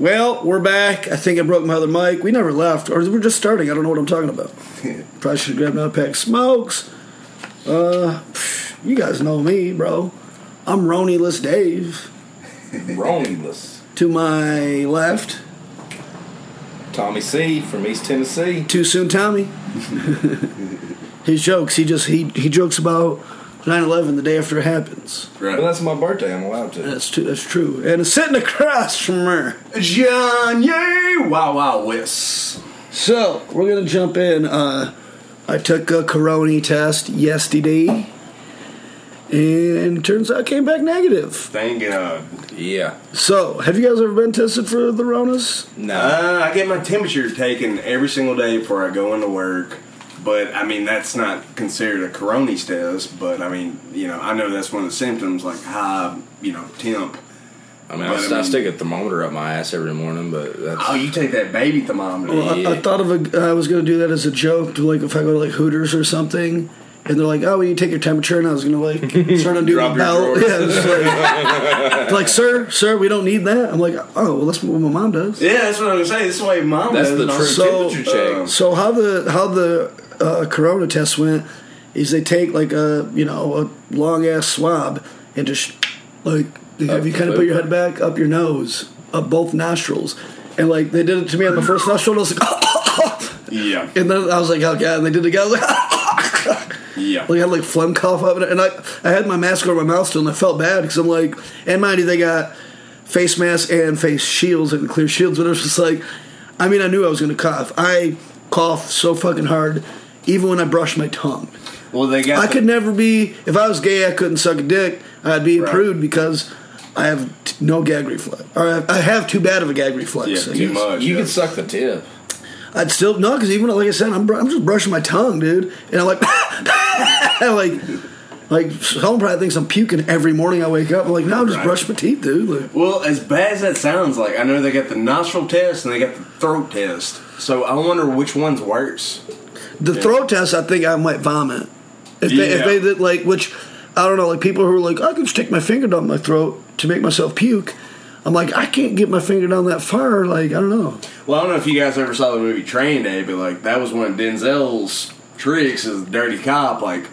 Well, we're back. I think I broke my other mic. We never left, or we're just starting. I don't know what I'm talking about. Probably should have grabbed another pack of smokes. Uh, you guys know me, bro. I'm Roniless Dave. Roniless. To my left, Tommy C from East Tennessee. too soon, Tommy. His jokes. He just he he jokes about 9/11 the day after it happens. Right. But that's my birthday. I'm allowed to. That's too, that's true. And it's sitting across from her. John Yay! Wow, wow, Wes. So we're gonna jump in. Uh, I took a corona test yesterday, and turns out I came back negative. Thank God. Yeah. So, have you guys ever been tested for the Ronas? No. Uh, I get my temperature taken every single day before I go into work. But I mean, that's not considered a coronis test. But I mean, you know, I know that's one of the symptoms, like high, you know, temp. I mean, But, I, I I mean- stick a thermometer up my ass every morning, but that's. Oh, you take that baby thermometer. Well, I, I thought of a. I was gonna do that as a joke, to like if I go to like Hooters or something, and they're like, "Oh, when you take your temperature," and I was gonna like start undoing Drop the your belt. drawers. Yeah, it's like, like, sir, sir, we don't need that. I'm like, oh, well, that's what my mom does. Yeah, that's what I was saying. This is why mom That's does the true So- temperature check. Uh, so how the how the uh, corona test went is they take like a you know a long ass swab and just like have you kind of put your head back up your nose up both nostrils. And like they did it to me on the first nostril and I was like Yeah, and then I was like oh god and they did it again. I was like yeah. like I had like phlegm cough up and I I had my mask over my mouth still and I felt bad because I'm like and mind you they got face masks and face shields and clear shields but it was just like I mean I knew I was gonna cough. I cough so fucking hard even when I brush my tongue Well, they got. I the- could never be if I was gay I couldn't suck a dick I'd be a Right. prude because I have t- no gag reflex or I I have too bad of a gag reflex Yeah, too guess. much. you yeah. can suck the tip. I'd still no, because even like I said, I'm, br- I'm just brushing my tongue, dude, and I'm like, like, like someone probably thinks I'm puking every morning I wake up. I'm like, no, I'm just Right. brush my teeth, dude. Like, Well, as bad as that sounds, like I know they got the nostril test and they got the throat test. So I wonder which one's worse. The throat test, I think I might vomit if they if they did like which I don't know, like people who are like, I can stick my finger down my throat to make myself puke. I'm like, I can't get my finger down that far. Like, I don't know. Well, I don't know if you guys ever saw the movie Training Day, but like that was one of Denzel's tricks as a dirty cop. Like,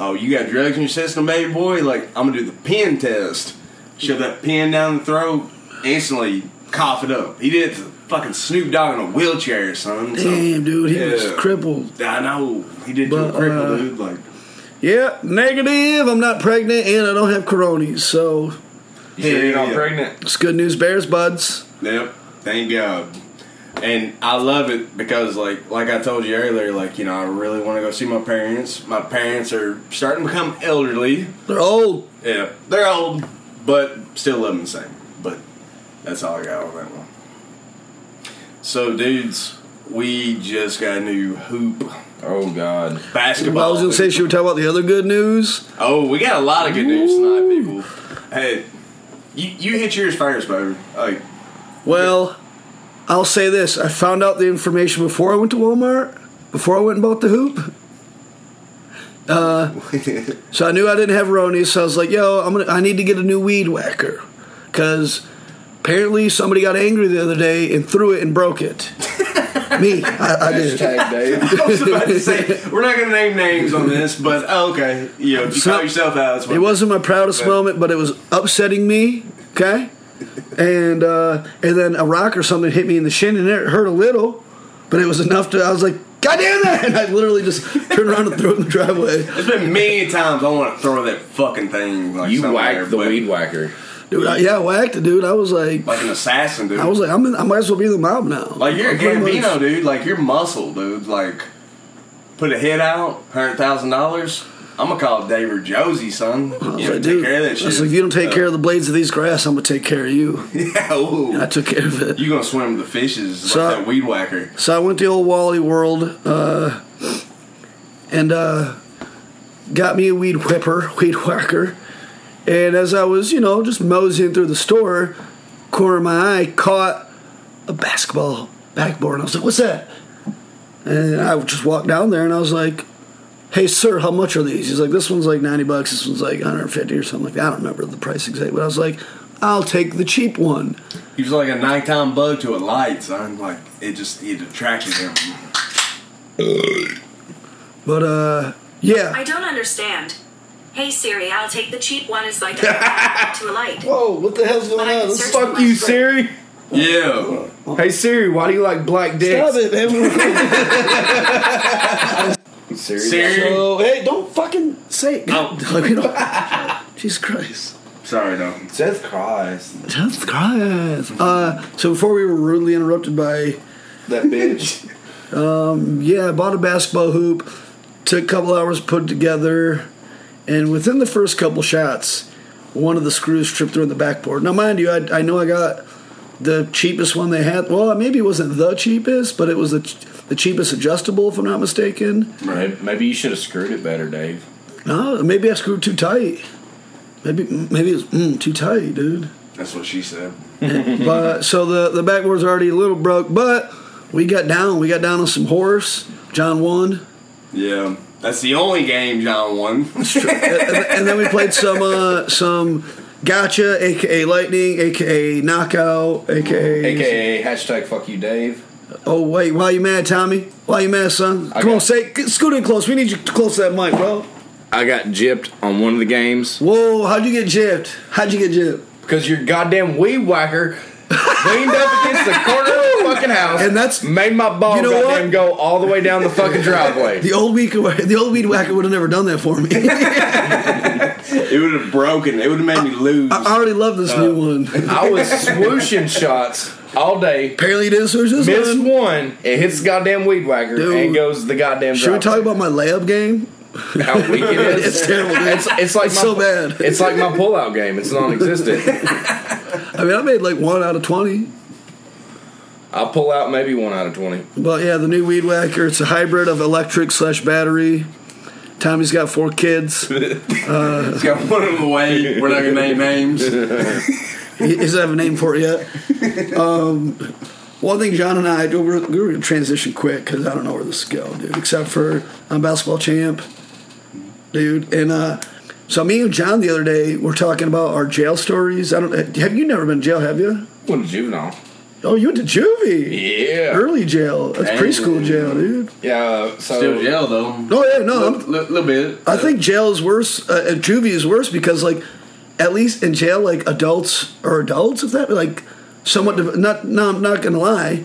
oh, you got drugs in your system, baby boy. Like, I'm gonna do the pen test. Shove that pen down the throat, instantly cough it up. He did it to fucking Snoop Dogg in a wheelchair, son. So, Damn, dude, he was crippled. I know he did to But, a cripple, uh, dude. Like, Yeah, negative. I'm not pregnant and I don't have coronies, so You sure you're not Yeah. pregnant? it's good news, bears buds. Yep. Thank God. And I love it because, like, like I told you earlier, like you know, I really want to go see my parents. My parents are starting to become elderly. They're old. Yeah, they're old, but still love them the same. But that's all I got on that one. So, dudes, we just got a new hoop Oh God. basketball. I was gonna say, should we talk about the other good news? Oh, we got a lot of good news tonight, people. Hey, you you hit yours first, baby. Like, Well, I'll say this: I found out the information before I went to Walmart, before I went and bought the hoop. Uh, so I knew I didn't have Ronies, so I was like, "Yo, I'm gonna, I need to get a new weed whacker," because apparently somebody got angry the other day and threw it and broke it. Me, I, I did. Hashtag Dave. I was about to say we're not going to name names on this, but oh, okay, you know, if you So- call yourself out, that's what It wasn't my proudest moment, but it was upsetting me. Okay, and uh, and then a rock or something hit me in the shin, and it hurt a little, but it was enough to. I was like, "God damn that!" And I literally just turned around and threw it in the driveway. There's been many times I want to throw that fucking thing. Like You somewhere, whacked the but weed whacker. Dude, I, yeah, whacked it, dude. I was like, like an assassin, dude. I was like, I'm in, I might as well be the mob now. like you're a I'm much- Gambino, dude. Like you're muscle, dude. Like put a hit out, hundred thousand dollars. I'm gonna call David Josie, son. I You know, like, take dude, care of that I shit. was like, if you don't take care of the blades of these grass, I'm gonna take care of you. yeah, ooh. I took care of it. You gonna swim with the fishes So- like that weed whacker? So I went to the old Wally World uh, and uh, got me a weed whipper, weed whacker. And as I was, you know, just moseying through the store, corner of my eye caught a basketball backboard. And I was like, what's that? And I just walked down there and I was like, hey, sir, how much are these? He's like, this one's like 90 bucks, this one's like 150 or something like that. I don't remember the price exactly, but I was like, I'll take the cheap one. He was like a nighttime bug to a light, son. Like it just it attracted him. But uh, yeah, I don't understand. Hey Siri, I'll take the cheap one is like a to a light. Whoa, what the hell's going on? can This fuck you, my Siri. Yeah. Hey Siri, why do you like black dicks? Stop it, man. Siri. Siri. so, hey, don't fucking say it. Oh. Like, we don't- Jesus Christ. Sorry, no. Seth Christ. Jesus Christ. Uh, so before we were rudely interrupted by, That bitch. yeah, I bought a basketball hoop, took a couple hours to put it together, and within the first couple shots, one of the screws tripped through the backboard. Now, mind you, I, I know I got the cheapest one they had. Well, maybe it wasn't the cheapest, but it was the, ch- the cheapest adjustable, if I'm not mistaken. Maybe, maybe you should have screwed it better, Dave. No, maybe I screwed too tight. Maybe maybe it was mm, too tight, dude. That's what she said. but so the the backboard's already a little broke, but we got down. We got down on some horse. John won, Yeah. That's the only game John won. and, and then we played some uh, some gotcha, aka lightning, aka knockout, aka. AKA hashtag fuck you, Dave. Oh wait, why you mad, Tommy? Why you mad, son? I Come on, say scoot in close. We need you close to that mic, bro. I got gypped on one of the games Whoa, how'd you get gypped? How'd you get gypped? because your goddamn weed whacker leaned up against the corner of the fucking house And that's- made my ball You know goddamn go all the way down the fucking driveway. The old weed, the old weed whacker would have never done that for me. It would have broken. It would have made me lose. I already love this uh, new one. I was swooshing shots all day. Apparently, you didn't switch this Missed one. one, it hits the goddamn weed whacker Dude. and goes the goddamn. Should we talk about my layup game? How weak it is? It's terrible. Dude. It's, it's like It's my, so bad. It's like my pullout game. It's non-existent. I mean, I made like one out of twenty. I'll pull out maybe one out of twenty. But yeah, the new weed whacker. It's a hybrid of electric slash battery. Tommy's got four kids. He He's got one of them away. We're not gonna name names. he doesn't have a name for it yet. Um, one thing John and I do, we're, we're going to transition quick because I don't know where this is going, dude. Except for I'm basketball champ, dude. And uh, so me and John the other day were talking about our jail stories. I don't have you never been to jail, have you? Went to juvenile. Oh, you went to juvie. Yeah. Early jail. That's Dang. preschool jail, dude. Yeah. So Still jail though. Oh yeah, no. A I'm, little, bit. I think jail is worse. Uh, juvie is worse because like, at least in jail, like adults are adults. If that like, somewhat. div- Not. No, I'm not gonna lie.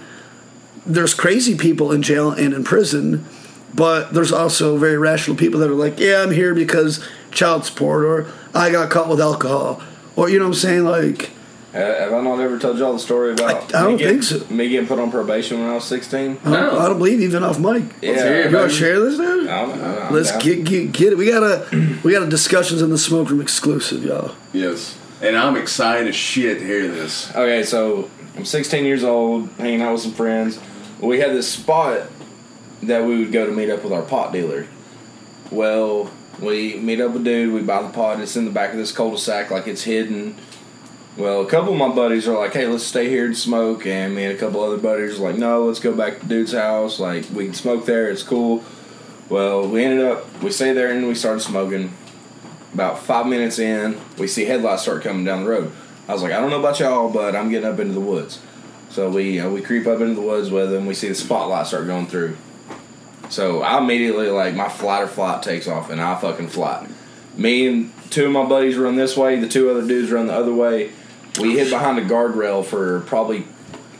There's crazy people in jail and in prison, but there's also very rational people that are like, yeah, I'm here because child support, or I got caught with alcohol, or you know what I'm saying, like. Uh, have I not ever told y'all the story about? I- I don't me getting- think so. Me getting put on probation when I was sixteen. I don't, I don't believe even off mic. Yeah. You want to share this, dude? I'm- I'm Let's down. get, get get it. We gotta we got a discussions in the smoke room exclusive, y'all. Yes. And I'm excited as shit to hear this. Okay, so I'm 16 years old, hanging out with some friends. We had this spot that we would go to meet up with our pot dealer. Well, we meet up with dude, we buy the pot, it's in the back of this cul-de-sac, like it's hidden. Well, a couple of my buddies are like, hey, let's stay here and smoke. And me and a couple other buddies are like, no, let's go back to dude's house. Like, we can smoke there, it's cool. Well, we ended up, we stayed there and we started smoking. About five minutes in, we see headlights start coming down the road. I was like, I don't know about y'all, but I'm getting up into the woods. So we uh, we creep up into the woods with them. We see the spotlight start going through. So I immediately like my flight or flight takes off, and I fucking fly. Me and two of my buddies run this way. The two other dudes run the other way. We hid behind a guardrail for probably,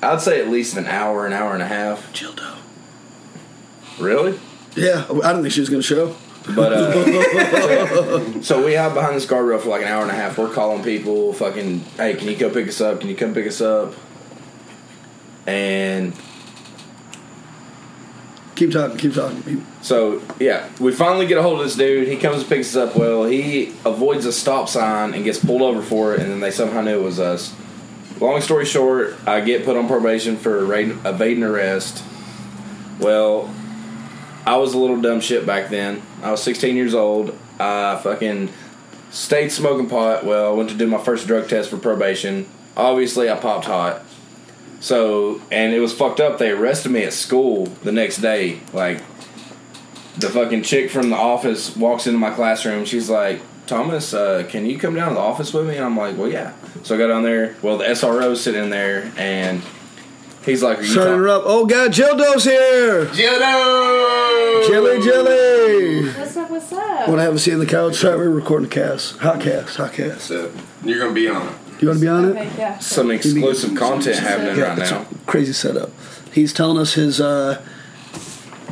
I'd say at least an hour, an hour and a half. Childo. Really? Yeah, I don't think she was gonna show. But uh, so we hide behind this guardrail for like an hour and a half. We're calling people, fucking, hey, can you come pick us up? Can you come pick us up? And Keep talking. Keep talking. so yeah, we finally get a hold of this dude. He comes and picks us up. Well, he avoids a stop sign and gets pulled over for it, and then they somehow knew it was us. Long story short, I get put on probation for evading arrest. Well, I was a little dumb shit back then. I was 16 years old. I fucking stayed smoking pot. Well, I went to do my first drug test for probation. Obviously, I popped hot. So, and it was fucked up. They arrested me at school the next day. Like, the fucking chick from the office walks into my classroom. She's like, Thomas, uh, can you come down to the office with me? And I'm like, well, yeah. So I got on there. Well, the SRO's sitting in there, and he's like, are you Sorry to Tom- interrupt. Oh God, Jildo's here. Dildo! Jelly, jelly. What's up? What's up? Want to have a seat in the couch? Sorry, we're recording a cast. Hot cast. Hot cast. So, you're gonna be on it. You want to be on it? Yeah. Some exclusive content happening Yeah, right it's now. a crazy setup. He's telling us his. uh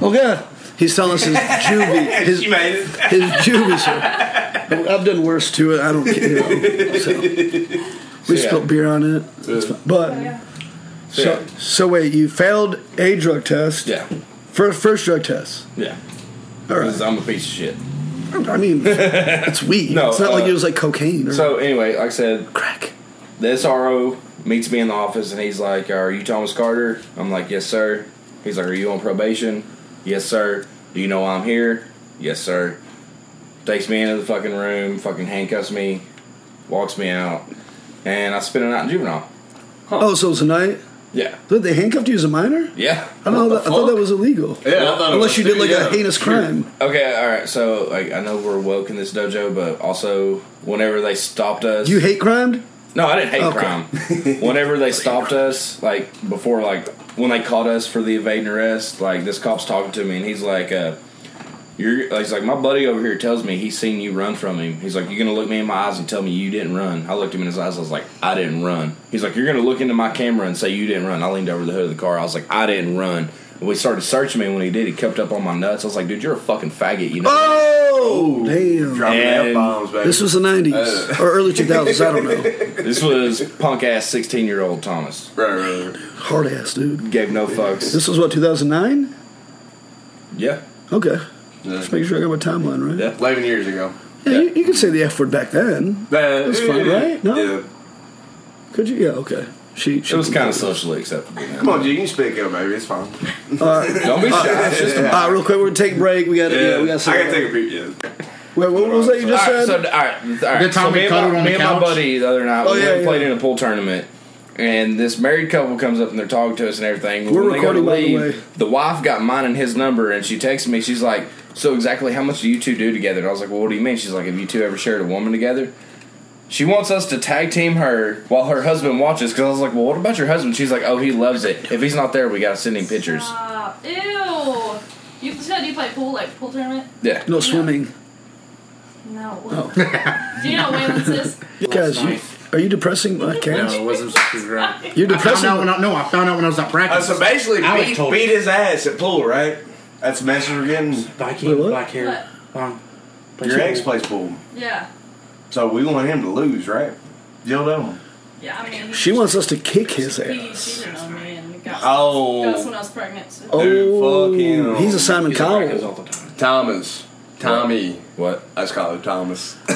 Oh God, he's telling us his juvie. His, You made it. his juvie. Sir. I've done worse to it. I don't care. You know, so. We Yeah. spilled beer on it. It's. But Oh, yeah. So, so, so wait, you failed a drug test. yeah, First, first drug test. yeah. All Because right. I'm a piece of shit. I mean, it's weed. No, it's not like uh, it was like cocaine or So anyway, like I said, crack. The SRO meets me in the office and he's like, "Are you Thomas Carter?" I'm like, "Yes, sir." He's like, "Are you on probation?" "Yes, sir." "Do you know why I'm here?" "Yes, sir." Takes me into the fucking room, fucking handcuffs me, walks me out, and I spend a night in juvenile. Oh, so it's a night. Yeah, Did they handcuffed you as a minor? yeah. I don't know. That, I thought that was illegal. Yeah, I thought it Unless was you did like yeah. a heinous crime. Okay, all right. So like, I know we're woke in this dojo, but also whenever they stopped us, You hate crime? No, I didn't hate Okay. crime. Whenever they stopped us, like before, like when they caught us for the evading arrest, like this cop's talking to me and he's like, uh, "You're," he's like, "My buddy over here tells me he's seen you run from him." He's like, "You're gonna look me in my eyes and tell me you didn't run." I looked him in his eyes. I was like, "I didn't run." He's like, "You're gonna look into my camera and say you didn't run." I leaned over the hood of the car. I was like, "I didn't run." And we started searching me when he did. He kept up on my nuts. I was like, "Dude, you're a fucking faggot," you know. Oh, damn. Dropping F bombs, baby. This was the 90s Uh. or early 2000s. I don't know. This was punk ass sixteen year old Thomas. right, right, right. Hard ass, dude. Gave no fucks. This was what, 2009? Yeah. Okay. Yeah. Just making sure I got my timeline right. Yeah. Eleven years ago. Yeah, Yeah. You, you could say the F word back then. That's fine, right? No? Yeah. Could you? Yeah, okay. She, she It was kind of socially acceptable. man. Come on, G, you can speak up, baby. It's fine. Don't be shy. It's just a All right, real quick, we're gonna take a break. We got to, yeah, we got to I gotta take a peek. Yeah. Wait, what was that you just All right, said? so all right, all right. Good time so we me and, cuddled my, on me the and my couch? buddy the other night Oh, we yeah, went and played in a pool tournament, and this married couple comes up and they're talking to us and everything. We're when they go to recording, by the leave, way. the wife got mine and his number, and she texted me. She's like, "So exactly how much do you two do together?" And I was like, "Well, what do you mean?" She's like, "Have you two ever shared a woman together?" She wants us to tag team her while her husband watches. Because I was like, "Well, what about your husband?" She's like, "Oh, he loves it. If he's not there, we gotta send him pictures." Stop. Ew. You said you play pool, like pool tournament? Yeah. No swimming. No. Oh. Do you know what Waylon is? Guys, you, are you depressing my No, it wasn't super right. You're I found depressing. out when I, no, I found out when I was at Uh, practice. so basically, I was beat, told. beat his ass at pool, right? That's the message we're getting. Viking, Wait, what? black hair, What? long. Your ex plays pool, Yeah. So we want him to lose, right? Dildo. Yeah, I mean. She wants us to kick his He ass. cheated on me and got, Oh. got us when I was pregnant. So. Oh, Dude, fuck him. he's a Simon He's like this Cowell. all the time. Thomas. Tommy. What? I just call him Thomas.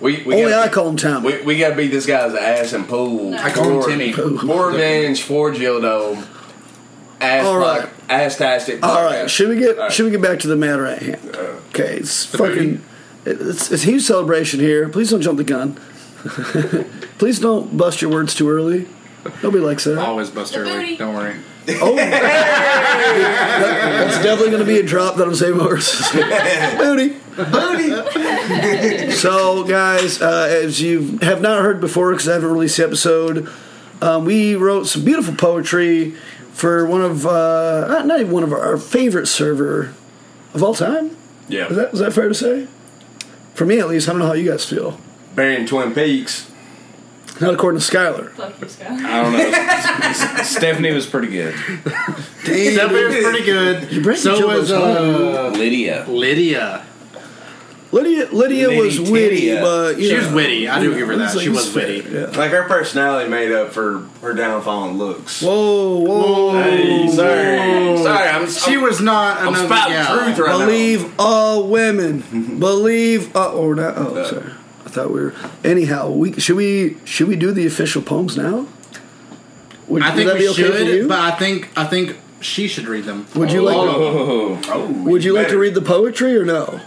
we we Only gotta, I call him Tommy. we, we gotta beat this guy's ass in pool. No. I call him For- Timmy. For revenge, for Gildo. Ass All right. fuck, ass tastic. All right, should we get All right. should we get back to the matter at hand? Okay, it's fucking it's it's a huge celebration here. Please don't jump the gun. Please don't bust your words too early. Nobody likes that. Always bust The early. Don't worry. Oh, That- that's definitely going to be a drop that I'm saving horses. Booty, booty. so, guys, uh, as you have not heard before, because I haven't released the episode, um, we wrote some beautiful poetry for one of uh, not- not even one of our, our favorite server of all time. Yeah. Is that is that fair to say? For me, at least, I don't know how you guys feel. Burying Twin Peaks. Not according to Skyler. Fuck you, Scott. I don't know. Stephanie was pretty good. Damn, Stephanie was pretty good. You break so each was uh, Lydia. Lydia. Lydia, Lydia was Liddy witty, Tidia. but you She know, was witty. I do you give her that. like- She was fair, witty. Yeah. Like her personality made up for her downfall in looks. Whoa, whoa. Hey, sorry. Sorry, I'm, She I'm, was not I'm another spouting gal. truth right now. Believe all women. Believe. Uh, or not. Oh, No. sorry. I thought we were. Anyhow, we should we should we do the official poems now? Would, I would think that we be okay for should, you? but I think I think she should read them. would you like? Oh, Oh, would you like to read the poetry or no?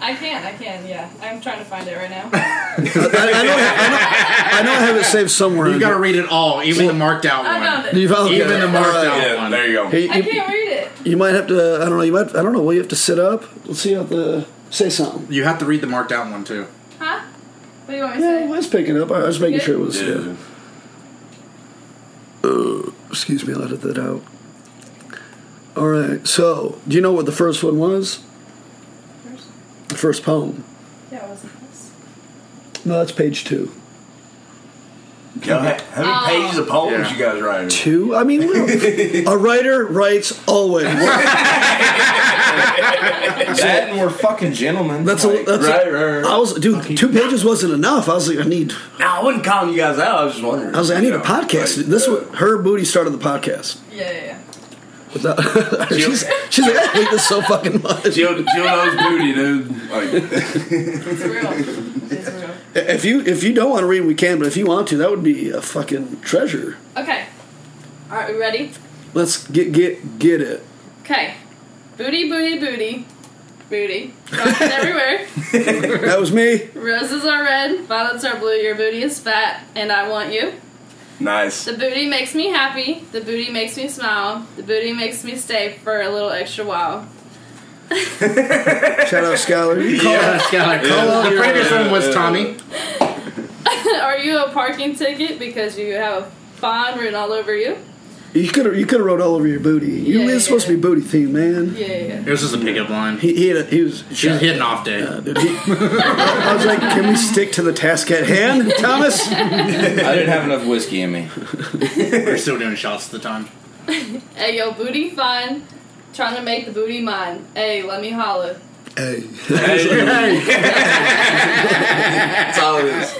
I can, I can, yeah. I'm trying to find it right now. I, I know, I, know, I know I have it saved somewhere. You've got to read it all, even the marked out I one. found it. You found- okay. Even the marked out Yeah, one. there you go. Hey, I you, can't read it. you might have to. I don't know. You might. I don't know. Will you have to sit up? Let's see how the Say something. You have to read the marked out one too. Huh? What do you want me to Yeah, say? let's pick it up. I was making sure it was. Yeah. Yeah. Uh, excuse me, I'll edit that out. All right. So, do you know what the first one was? The first poem. Yeah, it wasn't this. No, that's page two. Yo, how how many Oh. pages of poems Yeah. you guys writing? Two? I mean, look, a writer writes always. That and we're fucking gentlemen. That's a. Like, That's Right, a, right, right. I was, dude. Two pages wasn't enough. I was like, I need. No, I wasn't calling you guys out. I was just wondering. I was like, I need You a podcast. like, this uh, was her booty started the podcast. Yeah, yeah, yeah. Without, she's, she's like, I hate this so fucking much. Jill, Jill knows booty, dude. Like, It's real. It's real. If you if you don't want to read, we can. But if you want to, that would be a fucking treasure. Okay. All right, we ready? Let's get get get it. Okay. Booty, booty, booty. Booty. Roses everywhere. That was me. Roses are red, violets are blue, your booty is fat, and I want you. Nice. The booty makes me happy, the booty makes me smile, the booty makes me stay for a little extra while. Shout out Skyler. You call Yeah, Skyler. out The your- previous uh, one was Tommy. are you a parking ticket because you have a fawn written all over you? You could have you could have wrote all over your booty. You Yeah, it's supposed to be booty themed, man. Yeah, yeah. It was just a pickup line. He he, had a, he was. She was hitting off day. Uh, dude, he- I was like, can we stick to the task at hand, Thomas? I didn't have enough whiskey in me. We're still doing shots at the time. Hey, yo, booty fun. Trying to make the booty mine. Hey, let me holler. Hey, That's all it is.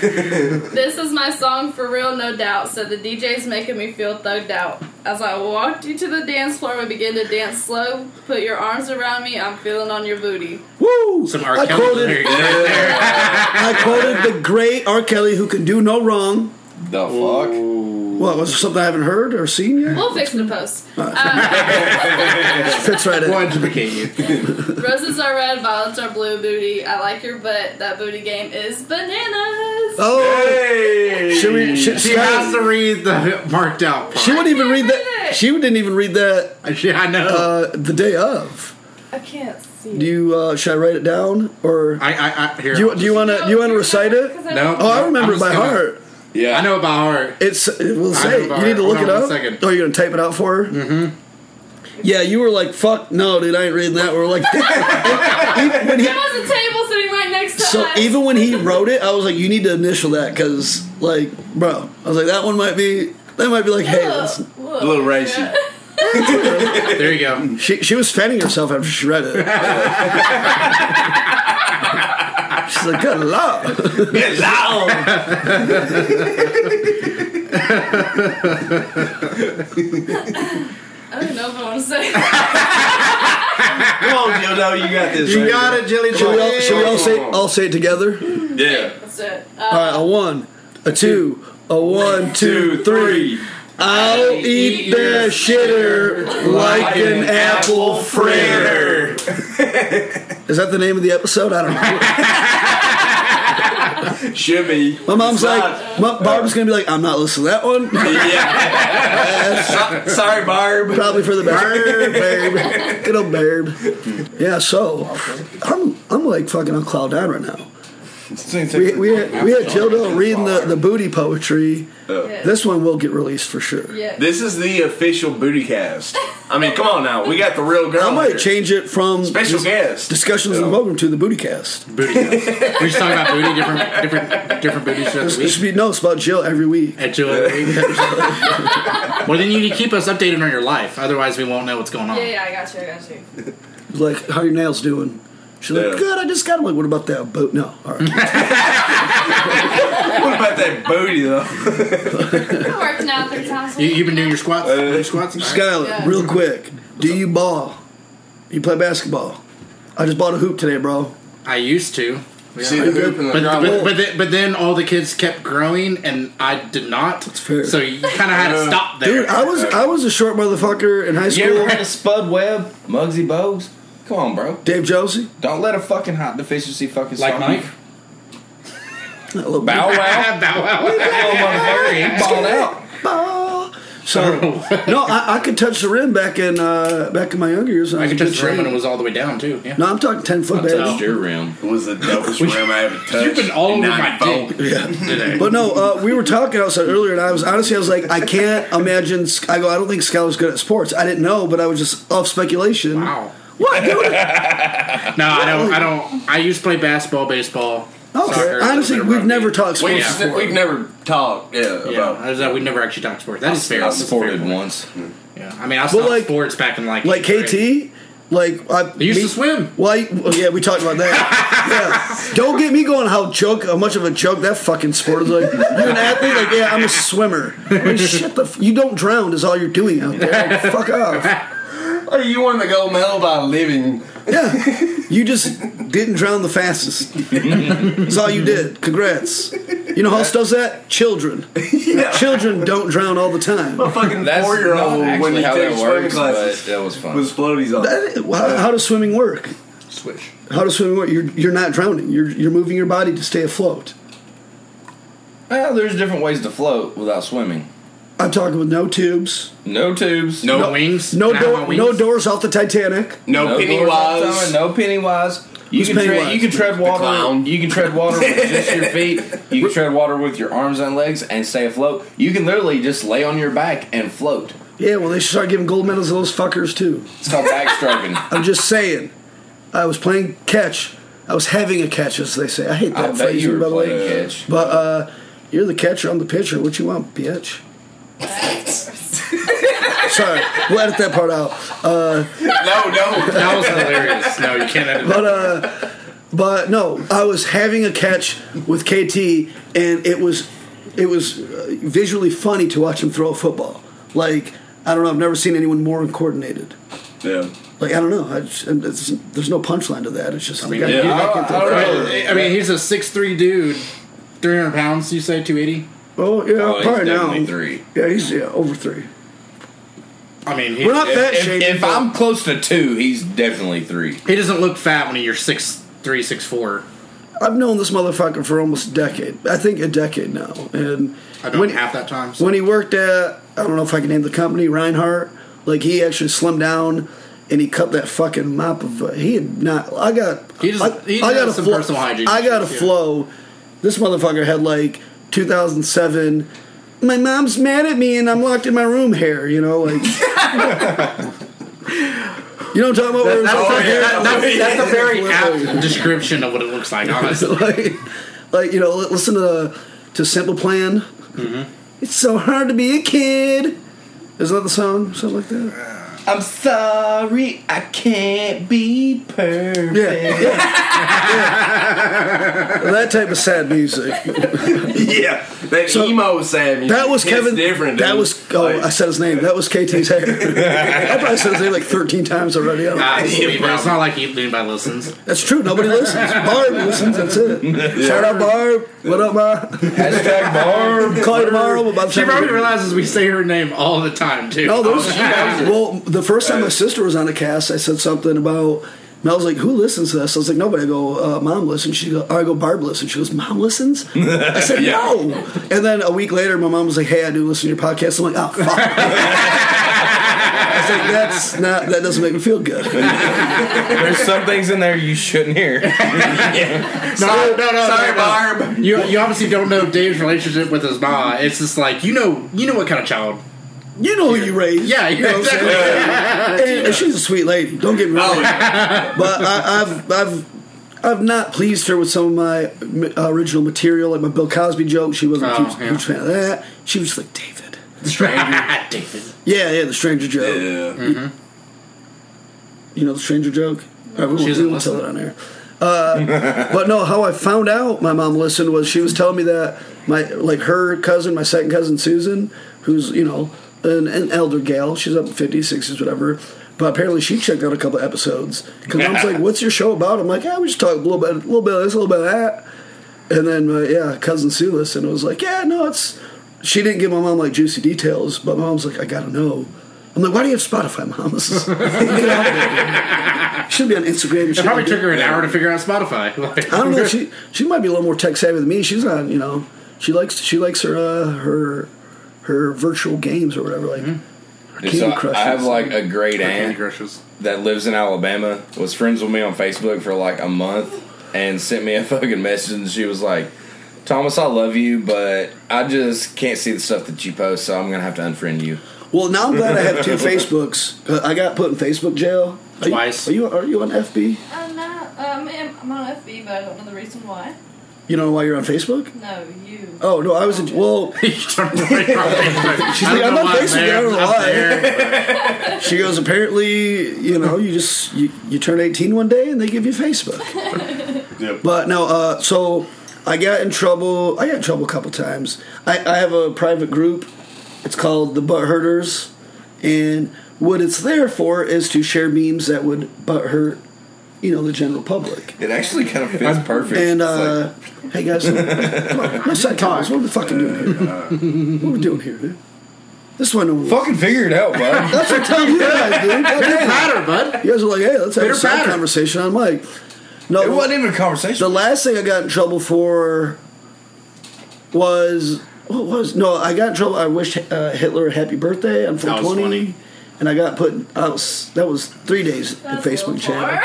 This is my song for real, no doubt. So the DJ's making me feel thugged out. As I walked you to the dance floor, we begin to dance slow. Put your arms around me. I'm feeling on your booty. woo! Some R. I Kelly quoted lyrics right there. I quoted the great R. Kelly, who can do no wrong. The fuck? What was there something I haven't heard or seen yet? We'll fix it in the post. Fits right in. Wanted to educate you. Roses are red, violets are blue. Booty, I like your butt. That booty game is bananas. Oh, Hey! should we? Should, She has to read the marked out part. She wouldn't even I read can't that. it. She didn't even read that Yeah, I know. uh, the day of. I can't see. Do you? Uh, should I write it down or I, I, I, here. do you? Do you want to? Do you want to recite it? No. Oh, I remember I'm it by gonna- heart. Yeah. I know about heart. It's. It will say. know You need to look it up. one second. Oh, you're gonna type it out for her. Mm-hmm. Yeah, you were like, "Fuck no, dude, I ain't reading that." We're like, even when he, There was a table sitting right next to us. so us. even when he wrote it, I was like, "You need to initial that," because, like, bro, I was like, that one might be. That might be like, hey, let's, Look, look. A little racy. There you go. she she was fanning herself after she read it. She's like, good lord. good loud! I don't know if I want to say. Come on, Jill, no, you got this. You right got here. it, Jilly. Should we all, should we all say all say it together? Yeah. That's it. All right, Uh, a one, a two, a one, two, three. I'll eat the shitter like an apple fritter. Is that the name of the episode? I don't know. Should be. My mom's It's like, not. my, Barb's gonna be like, I'm not listening to that one. Yeah. So- sorry, Barb. Probably for the best. Barb, good old Barb. Yeah, so I'm I'm like fucking on cloud nine right now. We we had, we had Jildo reading the, the booty poetry. yeah. This one will get released for sure. yeah. This is the official booty cast. I mean, come on now. We got the real girl. I might here. change it from Special dis- guest. discussions in the program to the booty cast. Booty. we just talking about booty, different, different, different booty shows. It a week. should be no, it's about Jill every week. At Jill every week. well, then you need to keep us updated on your life. Otherwise, we won't know what's going on. Yeah, yeah, I got you, I got you. Like, how your nails doing? She's like, good. I just got them. Like, what about that boot? No, all right. What about that booty though? Working out three times. You, week, you've been doing your squats? Uh, your squats? Skyler, Yeah. real quick. Do you ball? You play basketball? I just bought a hoop today, bro. I used to. See the hoop and the But, but, but, then, but then all the kids kept growing and I did not. fair. So you kind of had to stop there. Dude, I was I was a short motherfucker in high You school. ever heard of Spud Webb? Muggsy Bogues? Come on, bro. Dave Josie, Don't let a fucking hot deficiency fucking like stop Mike? a little Bow Wow. Bow Wow. That little motherfucker, balled out. Ball. So no, I, I could touch the rim back in uh, back in my younger years. when I could touch the rim when shape. it was all the way down too. Yeah. No, I'm talking ten foot, Touched your rim. It was the dopest rim I ever touched. You've been all in over my dick Yeah. today. But no, uh, we were talking outside earlier, and I was honestly, I was like, I can't imagine. I go, I don't think Skyler's good at sports. I didn't know, but I was just off speculation. wow. What? Dude? No, I don't. I don't. I used to play basketball, baseball. Okay. soccer, Honestly, a little bit of we've rugby. never talked sports We've, before. we've never talked yeah, Yeah, about I was, uh, we never actually talked sports. That is fair. I That's sported fair once. Yeah, I mean, I stopped like- sports back in like like eighth grade. KT. Like I They used me- to swim. Well, I, well, yeah, we talked about that. yeah, don't get me going. How joke? How much of a joke that fucking sport is? Like you're an athlete. Like yeah, I'm a swimmer. Like, shit, the f- you don't drown is all you're doing out there. Like, fuck off. Oh, you won the gold medal by living. Yeah, you just didn't drown the fastest. That's all you did. Congrats. You know who else does that? Children. Children don't drown all the time. A fucking That's four year not old when actually he how took that swimming works, classes but that was fun. with floaties on. That- how, how does swimming work? Swish. How does swimming work? You're you're not drowning. You're you're moving your body to stay afloat. well, there's different ways to float without swimming. I'm talking with no tubes, No tubes. No. No wings. no Can I have my door, wings? no doors off the Titanic. no, No penny doors all the wise. No Pennywise. You Who's can tread. Pennywise? You can tread water. clown. You can tread water with just your feet. You can tread water with your arms and legs and stay afloat. You can literally just lay on your back and float. Yeah, well, they should start giving gold medals to those fuckers too. It's called backstroking. I'm just saying. I was playing catch. I was having a catch, as they say. I hate I that bet phrase, you were by the way. playing catch. But uh, you're the catcher. I'm the pitcher. What you want, bitch? Sorry, we'll edit that part out. No, no. That was hilarious. No, you can't edit But that. uh, but no, I was having a catch with KT, and it was it was uh, visually funny to watch him throw a football. Like I don't know, I've never seen anyone more coordinated. Yeah. Like I don't know, I just, and it's, there's no punchline to that. It's just I mean, mean, yeah, I don't- I don't know. I mean, he's a six three dude, three hundred pounds. You say two eighty? Oh yeah, Oh, probably definitely now. three. Yeah, he's yeah over three. I mean, he, We're not that If, shaming. if but- I'm close to two, he's definitely three. he doesn't look fat when you're six three, six four. I've known this motherfucker for almost a decade. I think a decade now, and I don't when, half that time. So. when he worked at I don't know if I can name the company Reinhardt. Like he actually slimmed down. And he cut that fucking mop of. Uh, he had not. I got. He just- I, he I got has a some flow. personal hygiene I got a issues, yeah. flow. This motherfucker had like 2007. My mom's mad at me and I'm locked in my room. Hair, you know, like. you know what I'm talking about? Where it was that's, all a, that- that's, that's a very apt description of what it looks like. Honestly, like, like you know, listen to to Simple Plan. Mm-hmm. It's so hard to be a kid. Isn't that the song? Something like that. I'm sorry, I can't be perfect. Yeah, yeah, yeah. that type of sad music. yeah. That So, emo sad music That was hits Kevin. different. That was. Oh, Like, I said his name. That was KT's hair. I probably said his name like 13 times already. I don't know. Ah, Yeah, it's probably. not like anybody listens. That's true. Nobody listens. Barb listens. That's it. Shout out Barb. What up, Ma? Hashtag Barb. Call you tomorrow. but by the She time probably realizes we say her name all the time too. No, those. Oh, she knows it. well, the first time my sister was on a cast, I said something about. And I was like, "Who listens to this?" I was like, "Nobody." I go, uh, "Mom listens." She go, I go, "Barb listens." She goes, "Mom listens." I said, "No." And then a week later, my mom was like, "Hey, I do listen to your podcast." I'm like, "Oh fuck." I was like, "That's not. That doesn't make me feel good." There's some things in there you shouldn't hear. no, no, no, no, Sorry, no. Barb. You you obviously don't know Dave's relationship with his ma. It's just like you know you know what kind of child. You know who you raised. Yeah, you know exactly. saying? and, and she's a sweet lady. Don't get me wrong. Oh, yeah. but I, I've I've I've not pleased her with some of my original material, like my Bill Cosby joke. She wasn't a Oh, huge, yeah. huge fan of that. She was like David. David. Yeah, yeah, the stranger joke. Yeah. You know the stranger joke. All right, we won't, doesn't we won't tell it on air. Uh, but no, how I found out my mom listened was she was telling me that my like her cousin, my second cousin Susan, who's you know an, an elder gal, she's up in 50s, 60s, whatever. But apparently she checked out a couple episodes because mom's like, "What's your show about?" I'm like, "Yeah, we just talk a little bit, a little bit of this, a little bit of that." And then uh, yeah, cousin Sue listened and was like, "Yeah, no, it's." She didn't give my mom like juicy details, but my mom's like, "I gotta know." I'm like, "Why do you have Spotify, mom? This is get out of there, dude. Should be on Instagram." It probably like took her an hour to figure out Spotify. Like, I don't know. She she might be a little more tech savvy than me. She's on, you know, she likes she likes her uh, her her virtual games or whatever, like Dude, Candy so I- Crush I have like a great aunt Crushes. that lives in Alabama. Was friends with me on Facebook for like a month and sent me a fucking message. And she was like, "Thomas, I love you, but I just can't see the stuff that you post, so I'm gonna have to unfriend you." Well, now I'm glad I have two Facebooks. Uh, I got put in Facebook jail Are you- Twice. Are you are you on FB? I'm not. Um, I'm I'm on FB, but I don't know the reason why. You don't know why you're on Facebook? No, you. Oh no, I was in. Well, You turned away from Facebook. She's I like, don't "I'm on Facebook. I don't know why." there. she goes. Apparently, you know, you just you, you turn 18 one day and they give you Facebook. Yep. But no, uh, so I got in trouble. I got in trouble a couple times. I, I have a private group. It's called the Butt Hurters, and what it's there for is to share memes that would butt hurt, you know, the general public. It actually kind of fits perfect. And It's uh, hey guys, come on, let's side cameras. What are we fucking doing here? What are we doing here, dude? This one. like, fucking figure it out, bud. That's what I'm telling you guys, dude. God damn. Patter, bud. You guys are like, hey, let's have a side patter. conversation on mic. No, it wasn't even a conversation. the last thing I got in trouble for was what was no, I got in trouble. I wished uh, Hitler a happy birthday on That was 420, funny. And I got put. I was that was three days in That's a Facebook jail.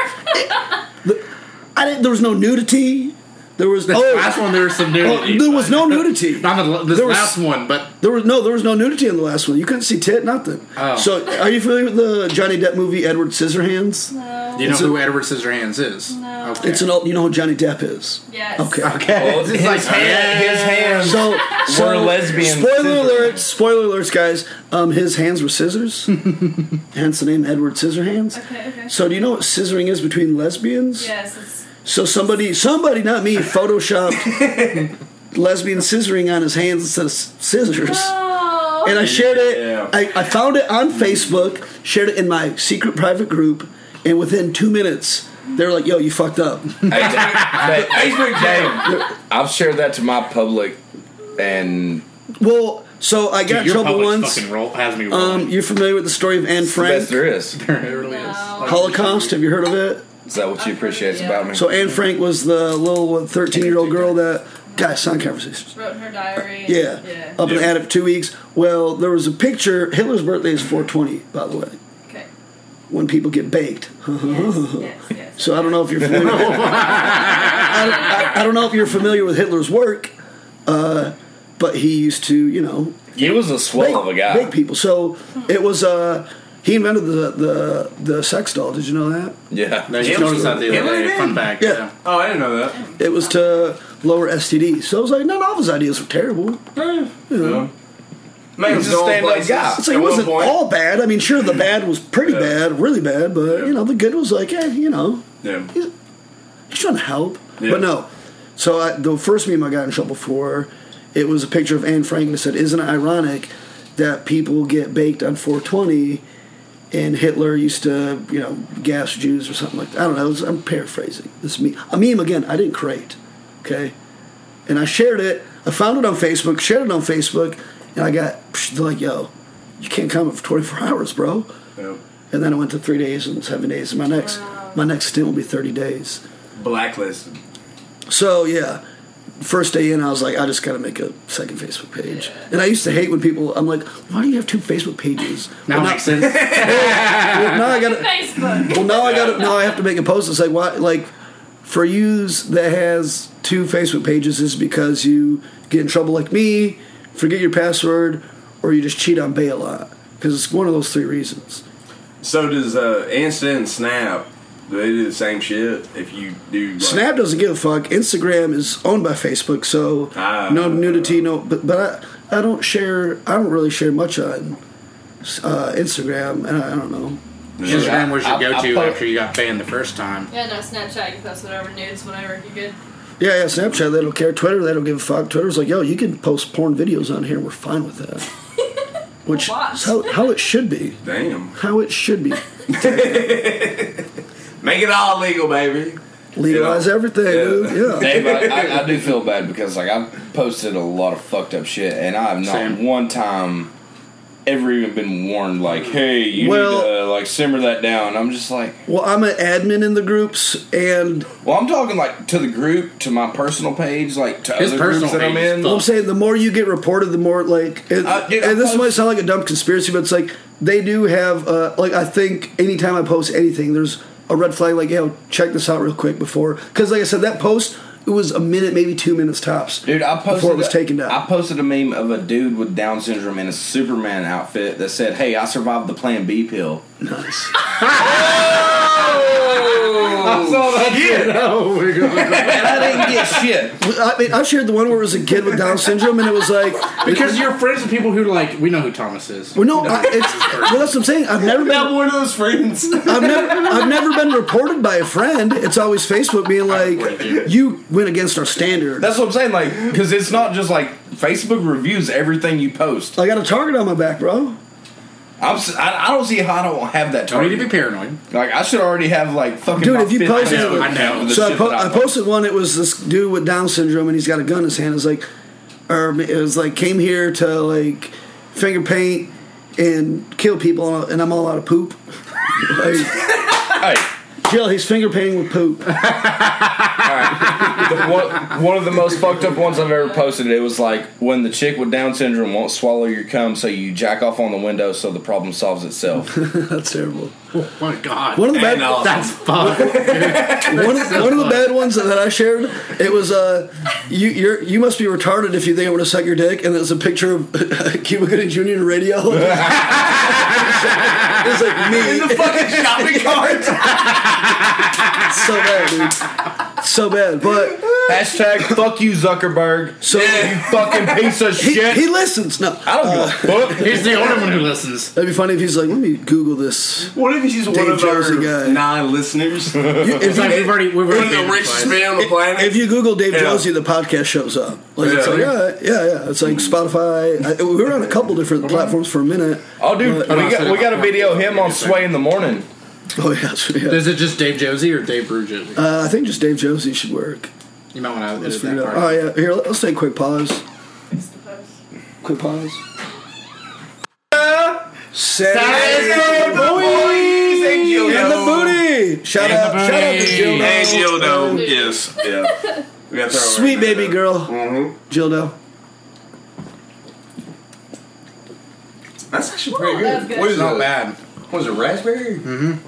I didn't. There was no nudity. There was This oh, last one, there was some oh, nudity. there was no nudity. Not the, this There was- last one, but There was no, there was no nudity in the last one. You couldn't see tit, nothing. Oh. So, are you familiar with the Johnny Depp movie Edward Scissorhands? No. do you know It's a- who Edward Scissorhands is? No. Okay. It's an old. You know who Johnny Depp is? Yes. Okay. okay. Well, his, like, hand, his hands So, so were lesbian. Spoiler alert! Spoiler alerts, guys. Um, his hands were scissors. hence the name Edward Scissorhands. Okay. Okay. So, do you know what scissoring is between lesbians? Yes. It's, So somebody, somebody, not me, photoshopped lesbian scissoring on his hands instead of scissors. oh. And I shared it. Yeah. I, I found it on Facebook, shared it in my secret private group, and within two minutes, they were like, "Yo, you fucked up." Hey, hey, Facebook I've shared that to my public, and Well, so I got in your trouble once. roll has me Um, you're familiar with the story of Anne the best Frank? there is. it really is. Holocaust. Have you heard of it? Is that what you appreciate Yeah. about me? So Anne Frank was the little 13 year old girl that guys sound conversations. wrote in her diary. Yeah, Yeah. up in the attic for two weeks. Well, there was a picture. Hitler's birthday is 420, by the way. Okay. When people get baked. Yes. yes. Yes. So I don't know if you're familiar. With, I, don't- I, I don't know if you're familiar with Hitler's work, uh, but he used to, you know, He was a swell bake, of a guy. bake people. So it was. Uh, he invented the, the the sex doll. Did you know that? Yeah. No, you Him- noticed that the other day. Fun fact. Yeah. Yeah. Oh, I didn't know that. It was to lower STDs. So I was like, not all of his ideas were terrible. Yeah. Man, He's a stand-up guy. It's like it wasn't all bad. I mean, sure, the bad was pretty Yeah. bad, really bad, but Yeah. you know, the good was like, eh, you know, Yeah. he's trying to help. Yeah. But no. So I, the first meme I got in trouble for, it was a picture of Anne Frank and it said, "Isn't it ironic that people get baked on 420?" And Hitler used to, you know, gas Jews or something like that. I don't know. was- I'm paraphrasing. This meme, a meme again. I didn't create, okay. And I shared it. I found it on Facebook. Shared it on Facebook, and I got psh, like, "Yo, you can't comment for 24 hours, bro." Yeah. And then I went to three days and seven days. And my next my next stint will be 30 days. Blacklisted. So yeah, first day in, I was like, I just got to make a second Facebook page. And I used to hate when people. I'm like, why do you have two Facebook pages? Now well, makes sense. well, now I got to. Facebook. Well, now I got to. Now I have to make a post and say why. Like, for yous that has two Facebook pages is because you get in trouble like me, forget your password, or you just cheat on Bay a lot. Because it's one of those three reasons. So does uh, Insta and Snap? Do they do the same shit? If you do like, Snap doesn't give a fuck. Instagram is owned by Facebook, so Ah. no nudity, no. But but I, I don't share. I don't really share much on uh, Instagram, and I, I don't know. Instagram was your I- I go-to after you got banned the first time. Yeah, no, Snapchat, you post whatever nudes, whenever you good. Yeah, yeah. Snapchat, they don't care. Twitter, they don't give a fuck. Twitter's like, yo, you can post porn videos on here. We're fine with that. Which Watch. is how how it should be. Damn. How it should be. Make it all legal, baby. Legalize Yeah. everything, Yeah. dude. Yeah. Dave, I, I, I do feel bad because like I've posted a lot of fucked up shit, and I have not Same. one time ever even been warned like, "Hey, you Well- need to like simmer that down." I'm just like, Well, I'm an admin in the groups, and well, I'm talking like to the group, to my personal page, like to His other groups that I'm in. Well, I'm saying the more you get reported, the more like, and, Uh, dude, and this I might sound like a dumb conspiracy, but it's like they do have, uh, like I think anytime I post anything, there's a red flag. Like, yo, check this out real quick before, because like I said, that post it was a minute, maybe two minutes tops. Dude, I posted before it was taken down. I posted a meme of a dude with Down syndrome in a Superman outfit that said, "Hey, I survived the Plan B pill." nice. I saw that shit. Oh my god. and I didn't get shit. I mean, I shared the one where it was a kid with Down syndrome, and it was like Because you're friends with people who like we know who Thomas is. Well, no, I, it's well. That's what I'm saying. I've never been. one of those friends. I've never. I've never been reported by a friend. It's always Facebook being like, "You went against our standard." That's what I'm saying, like, because it's not just like Facebook reviews everything you post. I got a target on my back, bro. I'm, s- I, I don't see how I don't have that Don't need to be paranoid. Like, I should already have like fucking. Dude, my if you fifth posted- I know, I with the So I, po- that I posted one. It was this dude with Down syndrome, and he's got a gun in his hand. It's like, er, or it was like, came here to like finger paint and kill people, and I'm all out of poop. like, Hey, Jill, he's finger painting with poop. the, one, one of the most fucked up ones I've ever posted. It was like when the chick with Down syndrome won't swallow your cum, so you jack off on the window, so the problem solves itself. That's terrible. Oh my god. One of the bad. And, uh, That's fucked. one of, one of the bad ones that I shared, it was uh, you you're, you must be retarded if you think I'm going to suck your dick, and it's a picture of Cuba Gooding Jr. in radio. it's like me. In the fucking shopping cart. so bad, dude. So bad, but Hashtag fuck you, Zuckerberg. so You fucking piece of he, shit. he listens. No, I don't give a uh, fuck. He's the only one who listens. that'd be funny if he's like, let me Google this. What if he's one Dave of Josie our guy. nine listeners? You- if, It's you, like we've already we've One already of the been richest notified. man on the planet. if you Google Dave Yeah. Josie, the podcast shows up. Like it's Yeah. like, yeah, yeah, yeah. It's like Spotify. I, we were on a couple different platforms for a minute. Oh, dude, But- we got, we got a video of him on Sway in the morning. Oh yeah, that's- yeah. Is it just Dave Josie or Dave Brew Josie? Uh, I think just Dave Josie should work. you might want to Let's edit that part. Oh yeah, here let's take a quick pause. Quick pause. Saturday boys and in the booty. Shout In out, the shout out to booty. Jill. And Gildo. Yes. Yeah. We got to Sweet right baby there. girl, Mhm. Jildo. That's actually pretty good. good. What is Not bad. Was it raspberry? That's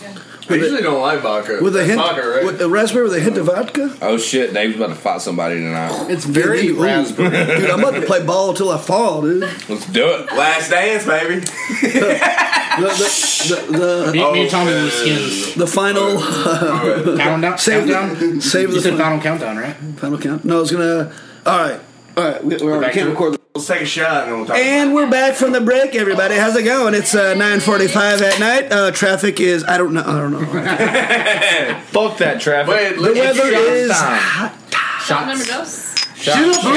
good. I usually don't like vodka. With a That's hint, vodka, right? with a raspberry with a hint of vodka. Oh shit, Dave's about to fight somebody tonight. It's very Elite raspberry. Dude, I'm about to play ball till I fall, dude. Let's do it. Last dance, baby. The the the, the, Me, me and Tommy Oh, skins. the final uh, Countdown. save countdown. save You the said fin- final countdown, right? final count. No, I was gonna. All right, all right. We, we already back can't to it? record. Let's take a shot and we'll talk. And we're back from the break, everybody. How's it going? It's uh, 9:45 at night. Uh, traffic is I don't know. I don't know. Fuck that traffic. Wait, The let's weather shot is time. hot. Shot number Shots. dose. Shot, shot, shot, shot.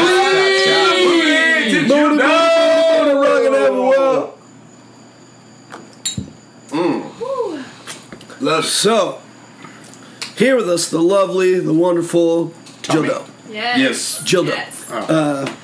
Did Booty, you booty, know? booty, rockin' that well. Love it. So, here with us, the lovely, the wonderful Tommy. Jildo, Yes. Yes. Jildo, Yes.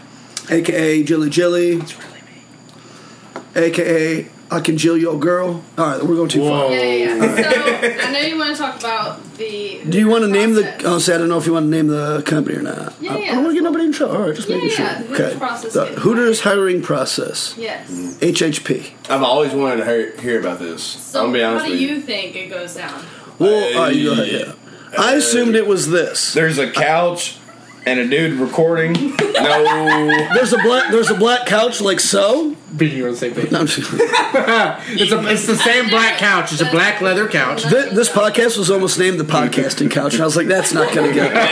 Aka Jilly Jilly, It's really me. aka I can jill your girl. All right, we're going too far. Whoa. Yeah, yeah, yeah. So I know you want to talk about the. Do you want to name the? process. Oh, see, I don't know if you want to name the company or not. Yeah, I, yeah. I don't want to get nobody in trouble. All right, just Yeah, making yeah, sure. the Hooters okay. process The Hooters hiring process. Yes. HHP. I've always wanted to hear, hear about this. So I'm gonna be how honest do with you. you think it goes down? Well, all right, you go ahead. Yeah. I uh, assumed it was this. There's a couch and a dude recording. No. There's a black. There's a black couch like so. Being on the same page. No, I'm just- It's a, it's the same black couch. It's a black leather couch. Thi- this podcast was almost named the podcasting couch, and I was like, that's not gonna get.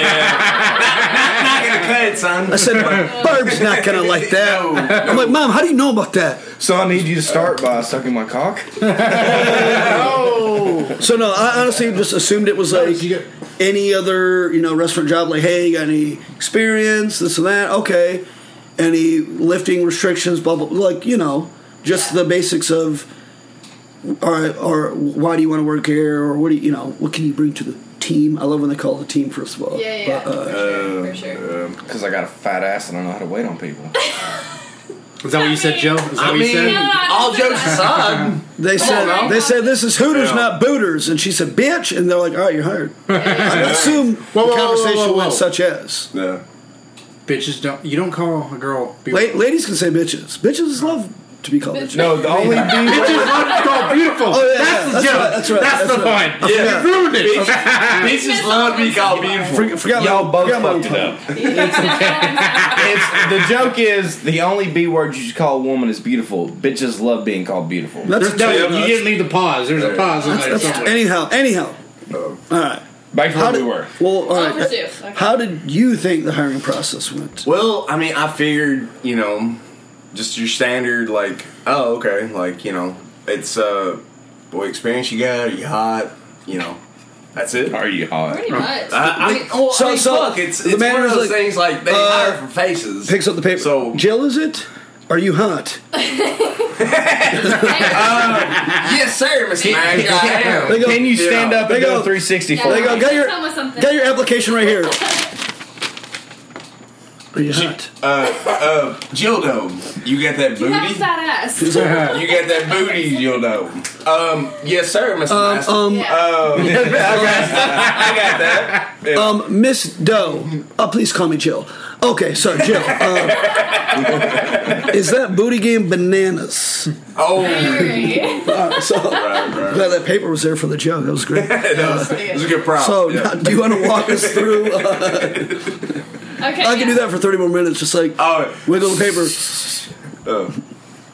Not gonna cut it, son. I said, Barb's not gonna like that. I'm like, Mom, how do you know about that? So I need you to start by sucking my cock. So no, I honestly just assumed it was like any other, you know, restaurant job. Like, hey, you got any experience? This and that. Okay. Any lifting restrictions? Blah blah. Like, you know, just the basics of. All right, or why do you want to work here, or what do you, you know, what can you bring to the team? I love when they call it a team. First of all, Yeah, yeah. But, uh, for sure. For sure. Because I got a fat ass and I know how to wait on people. Is that what you said, Joe? Is that I what you mean, said? No, I all just said jokes aside, They said now. they said this is Hooters, Yeah. not Booters, and she said bitch, and they're like, all right, you're hired. I assume Whoa, the whoa, whoa, conversation whoa, whoa. went such as. yeah. Bitches don't. You don't call a girl. La- ladies can say bitches. Bitches love to be called bitches. No, the only B Bitches word. love to call beautiful. Oh, yeah, that's yeah, the that's joke. right, that's right, That's, that's the right. point. forgot. You ruined it. Bitches love to be called beautiful. Forget, forgot Y'all both fucked it own up. pun. It's the joke is the only B word you should call a woman is beautiful. Bitches love being called beautiful. That's, There's no, that's- you didn't need the pause. There's a pause in there somewhere. anyhow, anyhow. All right. Back to How where did, we were. well, all Over right. two. Okay. How did you think the hiring process went? Well, I mean, I figured, you know, just your standard, like, oh, okay, like, you know, it's, uh, boy experience you got? Are you hot? You know, that's it. Are you hot? Pretty much. I, I mean, well, So- I mean, so fuck, it's, the it's one of those like, things like they uh, hire for faces. Picks up the paper. So- Jill, is it? Are you hot? yes, sir, Mr. Mack, I am. They go, Can you stand Yeah. up They go, go- 360 Yeah, They go, me? got your- Tell me something. got your application right here. Are you hot? Uh, uh, Gildo, you got that You have booty? fat ass. You got that booty, Gildo. Um, yes, sir, Mr. Um, Master. um, Yeah. Oh, I got that. Yeah. um, Miss Doe. Oh, please call me Jill. Okay, so Jill. Uh, is that booty game bananas? oh, Very. Uh, so right, right. glad that paper was there for the joke. That was great. That was, that was a good prop. So, yeah. now, do you want to walk us through? Uh, Okay. I can do that for thirty more minutes. Just like Oh, wiggle the paper. oh.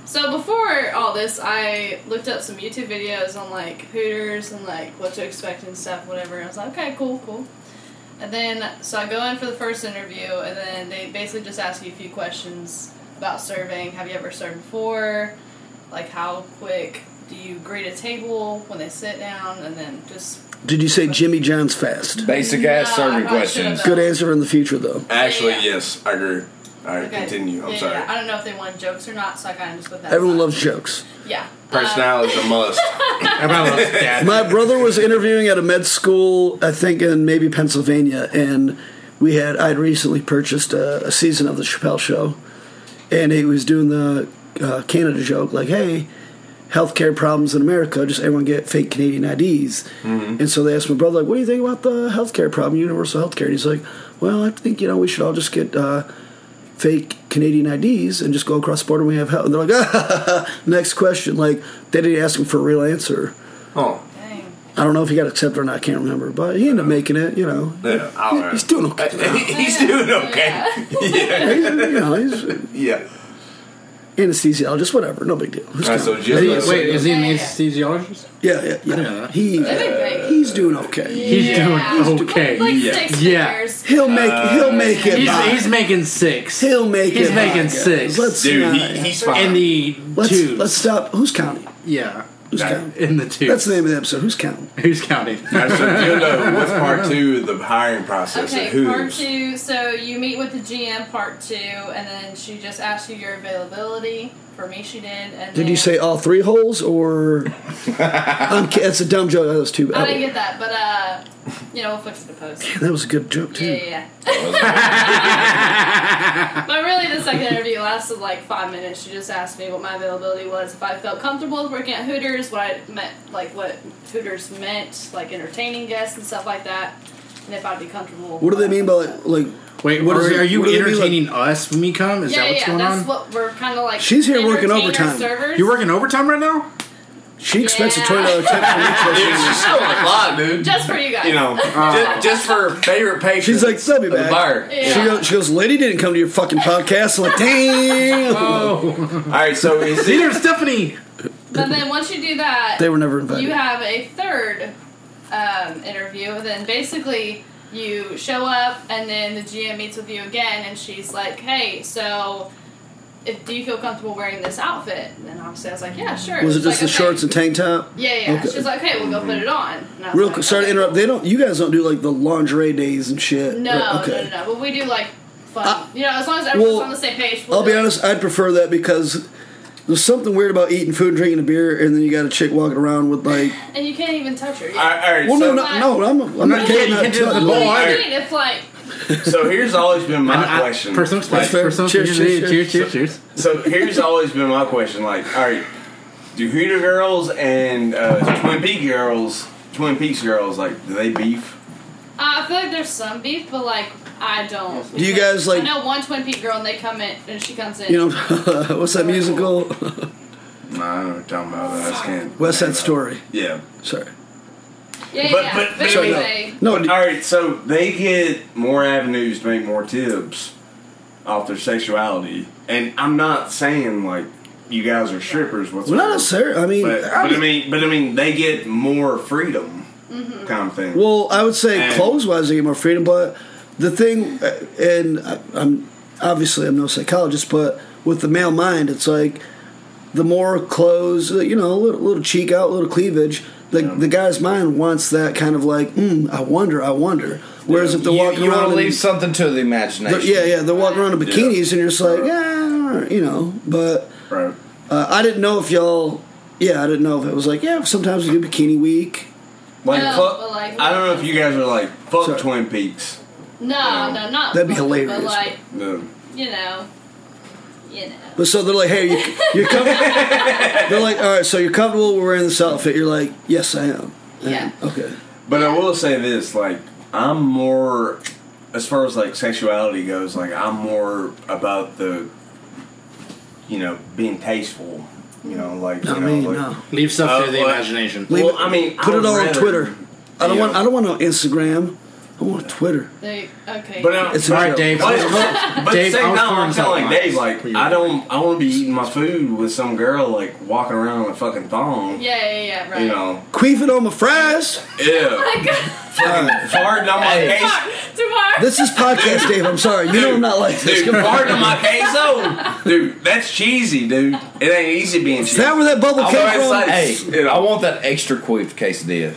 So before all this, I looked up some YouTube videos on like Hooters and like what to expect and stuff, whatever. And I was like, okay, cool, cool. And then so I go in for the first interview, and then they basically just ask you a few questions about serving. Have you ever served before? Like how quick do you greet a table when they sit down, and then just Did you say Jimmy John's fast? Basic ass No, I serving probably questions. should've Good answer in the future, though. Actually, Yeah, yeah. yes, I agree. All right, okay. continue. I'm yeah, sorry. Yeah. I don't know if they want jokes or not, so I kind of just put that. Everyone aside. loves jokes. Yeah. Personality is a must. Everybody loves dad. My brother was interviewing at a med school, I think in maybe Pennsylvania, and we had I'd recently purchased a, a season of the Chappelle Show, and he was doing the uh, Canada joke like, "Hey, healthcare problems in America, just everyone get fake Canadian IDs." And so they asked my brother, like, "What do you think about the healthcare problem, universal healthcare?" And he's like, "Well, I think you know we should all just get." Uh, Fake Canadian IDs and just go across the border. and We have health. And they're like, ah, next question. Like they didn't ask him for a real answer. Oh, Dang. I don't know if he got accepted or not. I can't remember, but he ended up making it. You know, yeah. Right. he's doing okay. He's doing okay. Yeah, he's, you know, he's Yeah. Anesthesiologist, whatever. No big deal. Who's All right, so counting? Jill- He's- Wait, is he an Yeah, yeah. anesthesiologist? yeah, yeah, yeah. Yeah. He, They're he's doing okay. He's Yeah. doing okay. Like Yeah. six Yeah. figures. He'll make uh, he'll make it. He's, by. he's making six. he'll make he's it. making by, six. Let's Dude, not- he, he's fine. in the let's two. let's stop. Who's counting? yeah. Who's That- counting? In the two. That's the name of the episode. Who's counting? Who's counting? All right, so Gildo, what's part two of the hiring process Okay, at Hooters? part two. So you meet with the GM, part two, and then she just asks you your availability. For me, she did. And Did then, you say all three holes or? I'm, ki- that's a dumb joke. That was too. I didn't get that, but uh, you know, we'll fix it to post. that was a good joke too. Yeah, yeah, yeah. but really, the second interview lasted like five minutes. She just asked me what my availability was, if I felt comfortable with working at Hooters, what I meant, like what Hooters meant, like entertaining guests and stuff like that, and if I'd be comfortable. What do they mean by like? like Wait, What are, is it- are you what do they mean, like- entertaining us when we come? Is yeah, that what's going on? yeah, going that's on? what we're kind of like. She's here working overtime. Servers. You're working overtime right now? she expects a Yeah. twenty dollar tip from each Dude, person. she's still a lot, dude. just for you guys. you know, just, just for favorite patrons. She's like, "They'll be back." bar. Yeah. She goes, she goes, lady didn't come to your fucking podcast. I'm like, damn. Oh. All right, so is it? Neither Stephanie. But then once you do that, They were never invited. you have a third um, interview. Then basically you show up, and then the GM meets with you again, and she's like, "Hey, so." If, do you feel comfortable wearing this outfit? And then obviously I was like, yeah, sure. was it just like, the "Okay." shorts and tank top? Yeah, yeah. Okay. She's like, okay, we'll go put it on. I Real like, quick, sorry to interrupt. They don't. You guys don't do like the lingerie days and shit. No, right? Okay. no, no, no. But we do like fun. Uh, you know, as long as everyone's well, on the same page. We'll I'll be it. honest. I'd prefer that because there's something weird about eating food and drinking a beer, and then you got a chick walking around with like. And you can't even touch her. All right, all right, Well, so, no, no, no. I'm, I'm not you kidding. you can't do the What ball. do Alright. you like So here's always been my I- I- question. Personal space. fair. Personal Cheers, cheers, cheers, cheers, cheers. cheers, cheers. So here's always been my question. Like, all right, do Hooter girls and uh, Twin Peaks girls, Twin Peaks girls, like, do they beef? Uh, I feel like there's some beef, but like I don't. Do you guys, like- I know one Twin Peak girl, and they come in, and she comes in. You know, what's that musical? Nah, I don't know what you're talking about. I just can't. West Side Story. Yeah. Sorry. yeah, but- yeah. but- But, but- So, no. No, all right, so they get more avenues to make more tips off their sexuality, and I'm not saying like you guys are strippers well, whatsoever. not necessarily. I mean, But, I but I mean- mean, but I mean, they get more freedom, Mm-hmm. kind of thing. Well, I would say And- clothes wise, they get more freedom, but the thing, uh, and I- I'm obviously I'm no psychologist, but with the male mind, it's like the more clothes, uh, you know, a little, little cheek out, a little cleavage. The, the guy's mind wants that kind of like, mm, I wonder, I wonder. Whereas if they're you, walking you want around, to leave something to the imagination. yeah, yeah, they're walking around in bikinis, and you're just like, yeah, you know. But right. uh, I didn't know if y'all, yeah, I didn't know if it was like, yeah, sometimes we do bikini week. Like, No, fuck, but, like, I don't know if you guys are like fuck Sorry. Twin Peaks. No, no, not. That'd be fucking, hilarious. But like, No. you know, you know. But so they're like, hey, you, you're com- They're like, all right, so you're comfortable with wearing this outfit? You're like, yes, I am. And- Yeah. Okay. But I will say this, like, I'm more, as far as like sexuality goes, like I'm more about the, you know, being tasteful. You know, like No, you know, me, like, no. Leave stuff Uh, to the what? imagination. Well, it- I mean, put I it all would on Twitter. I don't Yeah. want. I don't want no Instagram. I want Twitter. They okay. But uh, It's All a right, joke. Dave. But, but Dave, I same was time, pouring I'm kind of something like Dave. Like. I don't, I want to be eating my food with some girl like walking around in a fucking thong. yeah, yeah, yeah, right. You know, Queefing on my fries. yeah, My God. fucking farting on my Hey. case. Too far. This is podcast, Dave. I'm sorry. You know I'm not like this. Dude, Come farting on my queso, dude. That's cheesy, dude. It ain't easy being Is cheesy. that where that bubble I'm came from? say- Hey, You know. I want that extra queef quesadilla.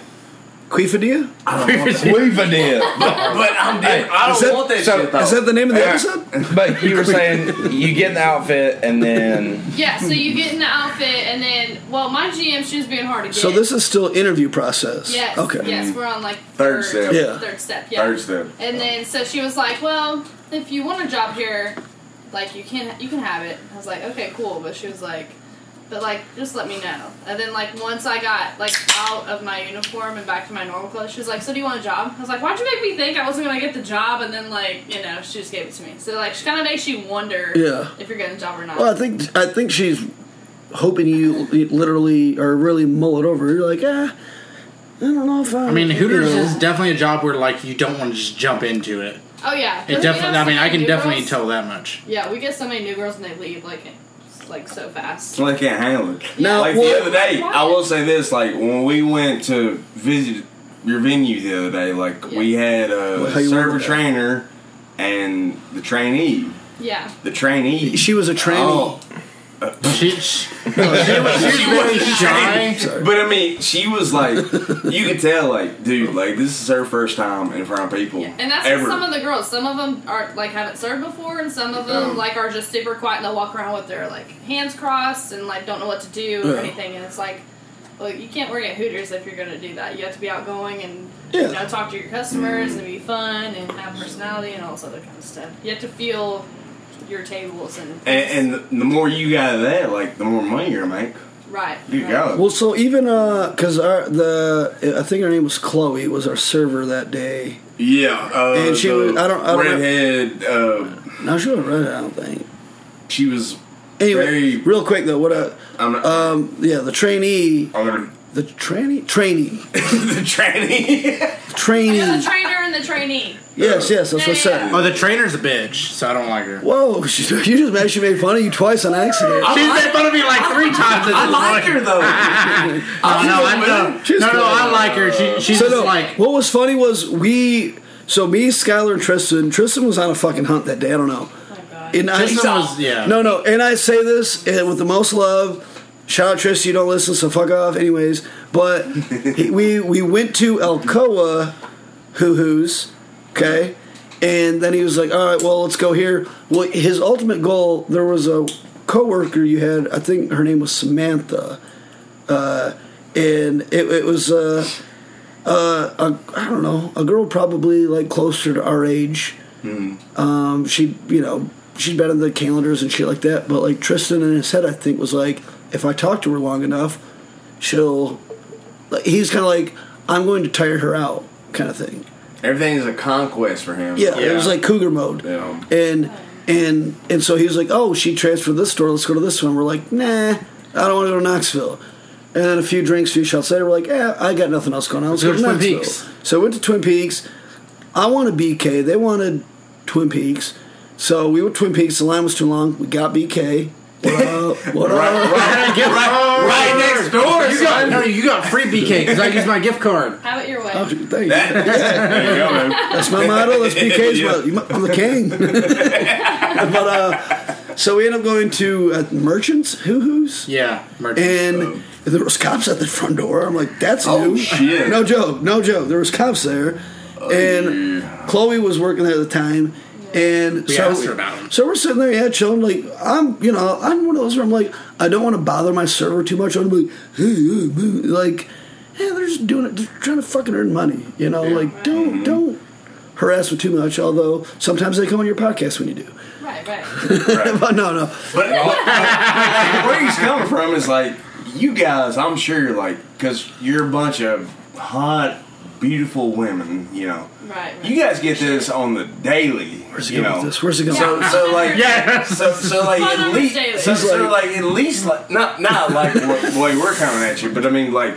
Queefadilla? Queefadilla. But I'm Hey, I don't is that- want that so- shit though. Is that the name of the Yeah. episode? but you were saying you get in the outfit and then Yeah, so you get in the outfit, and then, well, my GM, she was being hard to get. So this is still interview process. Yes. Okay. Yes, we're on like Third third, step. Yeah. Third step. Yeah. Third step. And then so she was like, "Well, if you want a job here, like you can you can have it." I was like, "Okay, cool," but she was like, "But like, just let me know." And then like once I got like out of my uniform and back to my normal clothes, she was like, "So do you want a job?" I was like, "Why'd you make me think I wasn't gonna get the job?" And then like you know she just gave it to me. So like she kind of makes you wonder Yeah. if you're getting a job or not. Well, I think I think she's hoping you literally or really mull it over. You're like, ah, I don't know if I. I mean, Hooters you know. is definitely a job where like you don't want to just jump into it. oh yeah, It definitely. I mean, I can definitely girls. tell that much. Yeah, we get so many new girls and they leave like like so fast. So they can't handle it. Now, like well- the other day, I will say this: like when we went to visit your venue the other day, like we had a how you server trainer and the trainee. Yeah. The trainee. She was a trainee. Oh. She, she, she was, she was very shy. But I mean, she was like, you could tell, like, dude, like this is her first time in front of people. Yeah, and that's ever. some of the girls. Some of them are like haven't served before, and some of them Um, like are just super quiet. and They'll walk around with their like hands crossed and like don't know what to do or Yeah. anything. And it's like, well, you can't work at Hooters if you're going to do that. You have to be outgoing and Yeah. you know talk to your customers and be fun and have personality and all this other kind of stuff. You have to feel your tables and and, and the more you got of that, like, the more money you're gonna make. right. You right. go. Well, so even uh, because our the I think her name was Chloe was our server that day. Yeah, uh, And she the was- I don't- I don't know- redhead. Uh, No, she wasn't right. I don't think. she was Anyway, very. real quick though, what uh, I'm not, um, yeah, the trainee, I'm gonna the trainee, trainee, the tranny. trainee. You're the trainer and the trainee. Yes, yes, that's what I said. Oh, the trainer's a bitch, so I don't like her. Whoa, she, you just made she made fun of you twice on accident. She's made fun of me like three times. I this like point. her though. Oh, no, I no, She's no, no, good. I like her. She, she's So just no, like what was funny was we. So me, Skyler, and Tristan. Tristan was on a fucking hunt that day. I don't know. Oh god. And I, Tristan was yeah. no, no, and I say this uh, with the most love. Shout out Tristan, you don't listen, so fuck off. Anyways, but he, we we went to Alcoa, Hoo Hoo's, okay, and then he was like, "All right, well, let's go here." Well, his ultimate goal. There was a coworker you had. I think her name was Samantha, uh, and it, it was. Uh, uh, a, I don't know, a girl probably like closer to our age. Um, she, you know, she'd been in the calendars and shit like that. But like Tristan in his head, I think was like, if I talk to her long enough, she'll. He's kind of like, I'm going to tire her out, kind of thing. Everything is a conquest for him. Yeah, it was like cougar mode. Yeah. And and and so he was like, "Oh, she transferred this store. Let's go to this one." We're like, "Nah, I don't want to go to Knoxville." And then a few drinks, a few shots later, we're like, "Yeah, I got nothing else going on. Let's, Let's go, go to to Twin Knoxville." Peaks. So we went to Twin Peaks. I wanted BK. They wanted Twin Peaks. So we went to Twin Peaks. The line was too long. We got BK. What up? What up? right, right, right next door. You got son. no, you got free BK because I used my gift card. Have it your way. Oh, thank you. That- there you go, man. That's my motto. That's BK's Yeah. motto. I'm the king. but uh, so we end up going to uh, Merchants, Hoo Hoo's, Yeah, merchant. and there was cops at the front door. I'm like, that's Oh, new. shit. No joke. No joke. There was cops there, and Chloe was working there at the time. And We so, asked her about 'em. so we're sitting there, yeah, chilling. Like I'm, you know, I'm one of those where I'm like, I don't want to bother my server too much. I'm like, hey, hey, like, yeah, they're just doing it, they're trying to fucking earn money. You know, like don't don't harass them too much. Although sometimes they come on your podcast when you do. Right, right. but no, no. But uh, where he's coming from is like, you guys, I'm sure, you're like, because you're a bunch of hot, beautiful women, you know. Right, right. You guys get this on the daily. Where's he you going know. with this? Where's he going? So, so like, Yeah. So, so like, at least, so, so like- like, at least, like, not, not like what the way we're coming at you, but I mean, like,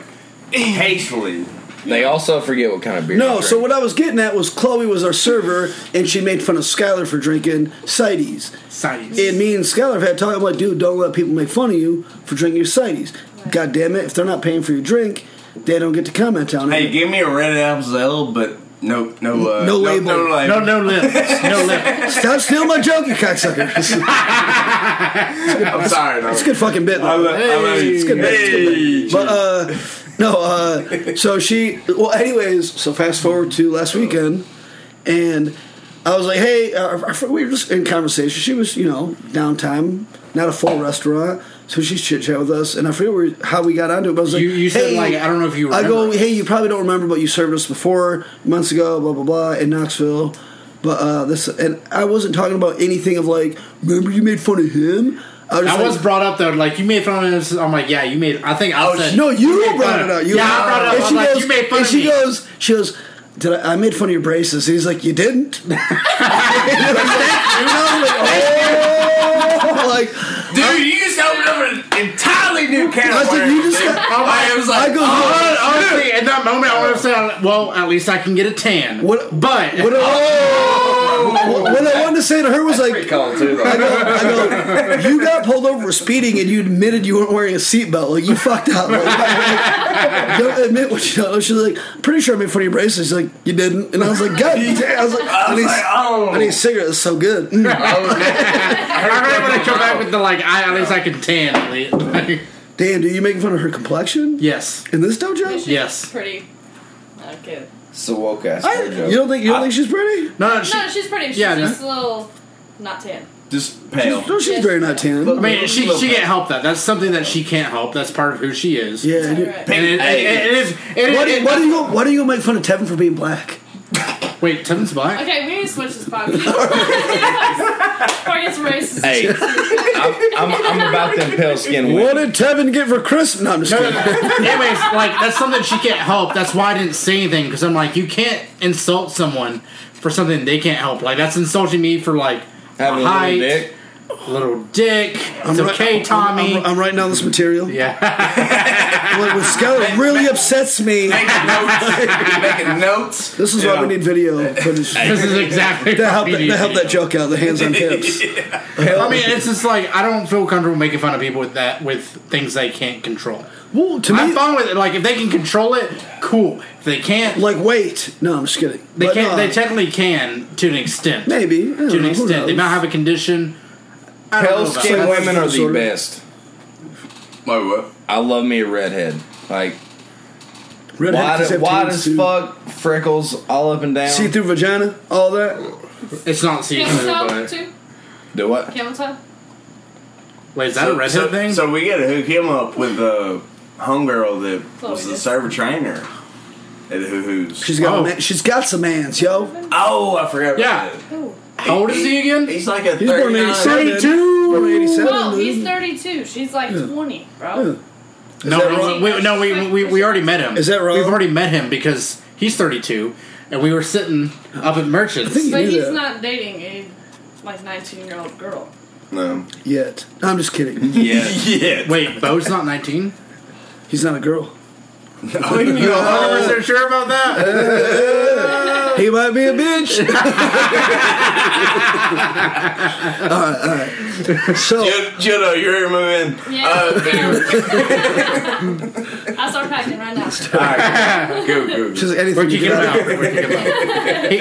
hastily. They also forget what kind of beer. No, you so what I was getting at was Chloe was our server, and she made fun of Skyler for drinking cides. Sides. And me and Skyler have had talk. I'm like, dude, don't let people make fun of you for drinking your cides. God damn it! If they're not paying for your drink, they don't get to comment on it. Hey, give me a red apple but no, no, uh, No label. no, label. no, no lips. No lips. Stop stealing my joke, you cocksucker! I'm sorry, no. It's a good fucking bit. I though. love, I love you. It's good bit, it's good Hey, But uh, no, uh, so she. Well, anyways, so fast forward to last weekend, and I was like, hey, uh, we were just in conversation. She was, you know, downtime, not a full restaurant. So she's chit chat with us, and I forget where, how we got onto it. But I was like, You, you said hey, like I don't know if you. I go, hey, you probably don't remember, but you served us before months ago, blah blah blah, in Knoxville. But uh, this, and I wasn't talking about anything of like, remember you made fun of him. I was, I like, was brought up though, like you made fun of this. I'm like, yeah, you made. I think I Oh, said No, you made brought it up. You yeah, I brought it up. And she like, goes, you made fun and of she me. goes, she goes, did I, I made fun of your braces? He's like, you didn't. you know, like, Dude, you just up an entirely new can I of said, you just got- I was like, I go, oh, Hon- Honestly, in that moment, I would have said, "Well, at least I can get a tan." What- But what, I, what I wanted to say to her was like, Pretty too. Though. I go, I go, you got pulled over for speeding and you admitted you weren't wearing a seatbelt. Like, you fucked up. Like, like, don't admit what you know. She's like, pretty sure I made fun of your braces. She's like, you didn't. And I was like, God damn. I was like, I I was need, like, oh. I need a cigarette. It's so good. Mm. I heard when I come back with the like, I, at least I can tan. at least. Damn, do you making fun of her complexion? yes, In this dojo? She's Yes. Pretty. Okay. It's a woke ass I, joke. you don't think you don't think she's pretty? no, no, she, No, she's pretty. She's Yeah, just a little not tan. just pale. No, she's very not tan. I mean, she she can't help that. That's something that she can't help. That's part of who she is. Yeah. Right, and it, it, it is. It, Why do, it, why do you go, why do you make fun of Tevin for being black? Wait? Tevin's black. Okay, we need to switch this podcast. Before it gets racist. Hey, I'm, I'm, I'm about them pale skin What women. did Tevin get for Christmas? No, I'm just No, no, kidding. no. Anyways, like that's something she can't help. That's why I didn't say anything because I'm like, you can't insult someone for something they can't help. Like that's insulting me for like Having a little height, dick. Little dick. I'm okay, I'm- Tommy. I'm, I'm writing down this material. yeah, What, what Skyler really upsets me. Making notes. making notes. This is You why we need video footage. this is exactly That help we that, need that help that joke out. The hands on hips. I mean, it's just like I don't feel comfortable making fun of people with that with things they can't control. Well, to I'm me, fine with it. Like if they can control it, cool. If they can't, like wait. No, I'm just kidding. they But, can't. uh, they technically can to an extent. maybe to an know, extent, they might have a condition. I don't Pale about skin women are the Sort of. best. Wait, what? I love me a redhead. Like Redhead wide, kids wide as too. fuck, freckles all up and down. See through vagina, all that. It's not see through, but too. Do what? Camel toe. wait, is that a redhead so, thing? So we gotta hook him up with the homegirl that Chloe was the did. server trainer. at Hoo Hoo's. She's got Oh. a man, she's got some hands, yo. oh, I forgot. About Yeah. that. Ooh. How old is he again? He's like a He's born in 39. 87. Born 87. Well, he's 32. She's like 20, bro. Yeah. No, we, wrong? we, no, we, we, we already met him. Is that wrong? We've already met him because he's 32, and we were sitting up at Merchants. I think- But knew he's that. not dating a like 19 year old girl. No. Yet. I'm just kidding. Yeah. yeah. Wait, Bo's not 19? He's not a girl. Oh, you 100% sure about that? He might be a bitch. all right, all right. So, Judo, you're moving. Yeah. Uh, I'll start packing right now. Alright, go, go. just anything We're to kicking get him out of out. We're kicking him out. He,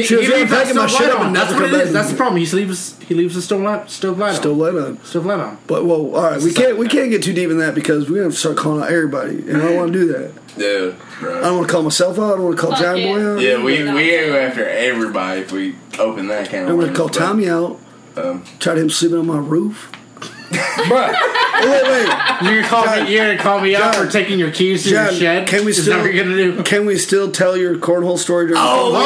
he, She was he gonna leaves pack that my shit up and That's what it is. That's the problem. He leaves he leaves the stove light stove light Still on. light on. Stove light on. But well, all right, we can't we can't get too deep in that because we're gonna start calling out everybody, and I don't want to do that. Yeah, I don't want to call myself out. I don't want to call Fuck John it. Boy out. Yeah, we we go after everybody if we open that can. I'm gonna call Tommy out. Um, Tried him sleeping on my roof. Bruh, Oh, wait, wait. You're gonna call John- me. You're gonna call me out John- for taking your keys to your John, shed. can we still- that what you're gonna do? Can we still tell your cornhole story? During Oh,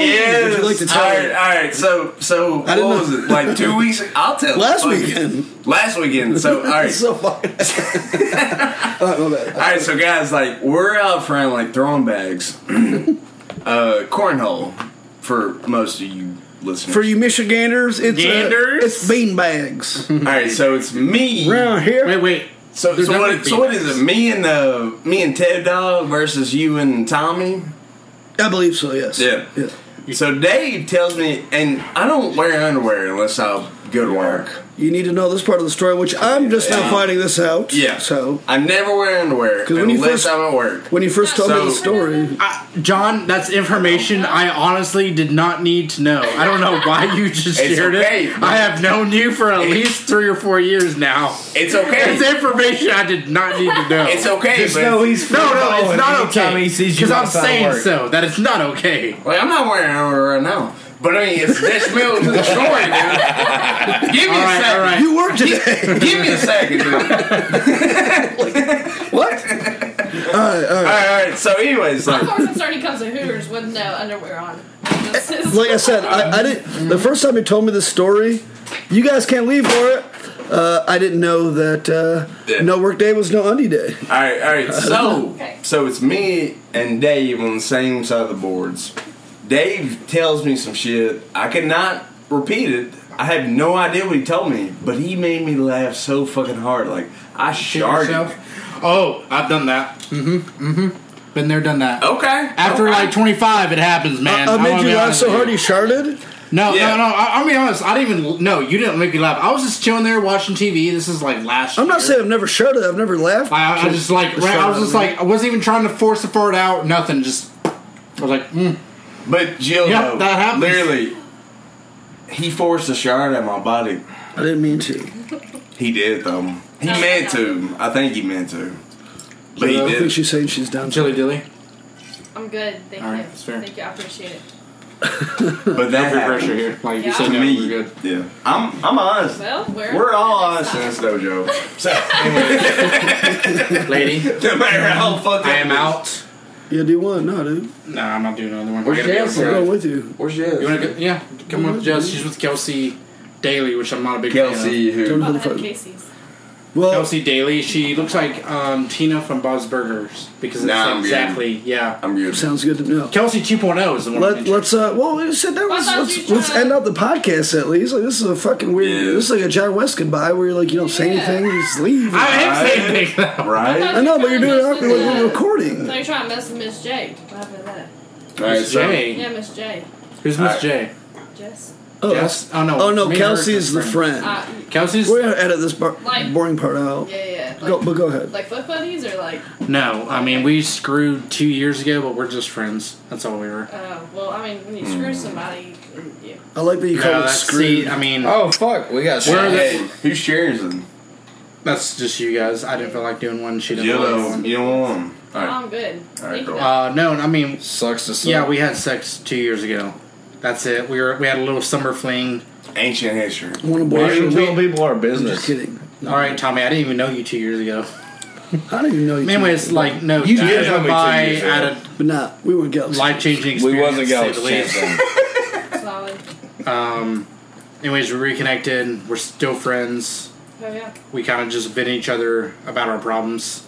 yes, yes. Would you like to tell all it? all right. So, so I didn't what know. was it? Like two weeks? I'll tell. Last Fuck it. weekend. Last weekend. So, all right, so fucking. all right, my bad. all right. So, guys, like we're out front, like throwing bags, uh, cornhole for most of you listeners. For you Michiganders, it's uh, Ganders? it's bean bags all right. So it's me. around here. Wait, wait. So, There's so definitely what? So what is it? Me and uh, me and Ted Dog versus you and Tommy. I believe so. Yes. Yeah. Yeah. So Dave tells me, and I don't wear underwear unless I'll go to work. You need to know this part of the story, which I'm just now finding this out. Yeah. So I never wear underwear 'Cause when you unless first- I'm at work. when you first told me the So- story, I, John, that's information I honestly did not need to know. I don't know why you just It's shared okay. it. I have known you for at least three or four years now. It's okay. It's information I did not need to know. It's okay, just but know he's no, no, it's not okay. He sees you Because I'm saying so. That it's not okay. like, I'm not wearing underwear right now. But I mean, it's this middle to the story, dude. Give me All a right, second. all right. you work today. Give me a second, dude. what? All right, all right. right, all right. So, anyways, I'm like, more concerned he comes to Hooters with no underwear on. Like I said, I, I didn't. The first time you told me this story, you guys can't leave for it. Uh, I didn't know that uh, Yeah. no work day was no undie day. all right, all right. So, Okay. so it's me and Dave on the same side of the boards. Dave tells me some shit. I cannot repeat it. I have no idea what he told me, but he made me laugh so fucking hard. Like I sharted. yourself? Oh, I've done that. Mm-hmm. Mm-hmm. Been there, done that. Okay. After okay. like 25, it happens, man. I, I I'm made you laugh so hard you sharded. No, Yeah. no, no. I, I'll be honest. I didn't even. No, you didn't make me laugh. I was just chilling there watching TV. This is like last. I'm not year. saying I've never sharded. I've never laughed. I, I just like. Just I was just like. I wasn't even trying to force the fart out. Nothing. Just. I was like, mm. But Jill, Yeah, though, that happens. literally, he forced a shard at my body. I didn't mean to. He did though. He No, meant no. to. I think he meant to. But he I don't think did. she's saying she's down. chili dilly. I'm good. Thank All right, you. that's fair. Thank you. I appreciate it. But that No pressure here. Like you Yeah. said, to no, me. we're good. Yeah, I'm. I'm honest. Well, we're We're all honest in this dojo. So, anyway Lady, no matter how fucked I up am it is. out. Yeah, do one. No, dude. Nah, I'm not doing another one. Where's I gotta Jess? I'm outside. going with you. Where's Jess? You wanna go? Yeah, come with Jess. She's with Kelsey Daly, which I'm not a big Kelsey, Don't who? know the fuck. Casey's. Well, Kelsey Daly. She looks like um, Tina from Bob's Burgers because it's Nah, I'm good. exactly yeah. I'm good. sounds good to know. Kelsey 2.0 is the one. I Let, mentioned. let's uh well we said that was thought let's, let's tried- end out the podcast at least like this is a fucking weird Yeah. this is like a John West goodbye where you're like you don't say Yeah. anything you just leave I am saying things though. Right. I know but you're doing it awkward like we're recording No, you're trying to mess with Miss J. What happened to that? All right. Miss So, J. Yeah, Miss J. Who's Miss Alright. J? Jess. Oh Jess? Oh no. oh no me and Kelsey's the are friend Uh, Kelsey's we're gonna edit this bar- Like- boring part out yeah, yeah. Like, go, but go ahead like foot buddies or like? no. I mean, we screwed two years ago, but we're just friends. That's all we were. Uh, well, I mean, when you screw somebody, yeah. I like that you call No, it that's screwed see. I mean, Oh fuck, we got Where are shit. the- hey, who's cheering? that's just you guys. I didn't feel like doing one. She didn't. feel like doing Jill, one. you don't want him. All Oh. I'm good. All right, Thank you. cool. Uh, no. I mean, Sucks to suck. yeah, we had sex two years ago. That's it. We were we had a little summer fling. Ancient history. one Why are you abortion telling people our I'm business? just kidding All right, Tommy. I didn't even know you two years ago. I don't even know you. two Anyways, people. like no, You time did went know me two by years ago. at a but nah, we weren't gals. life changing experience. We wasn't to say going the least. champion. Solid. Um, anyways, we reconnected. We're still friends. Oh yeah. We kind of just vent each other about our problems.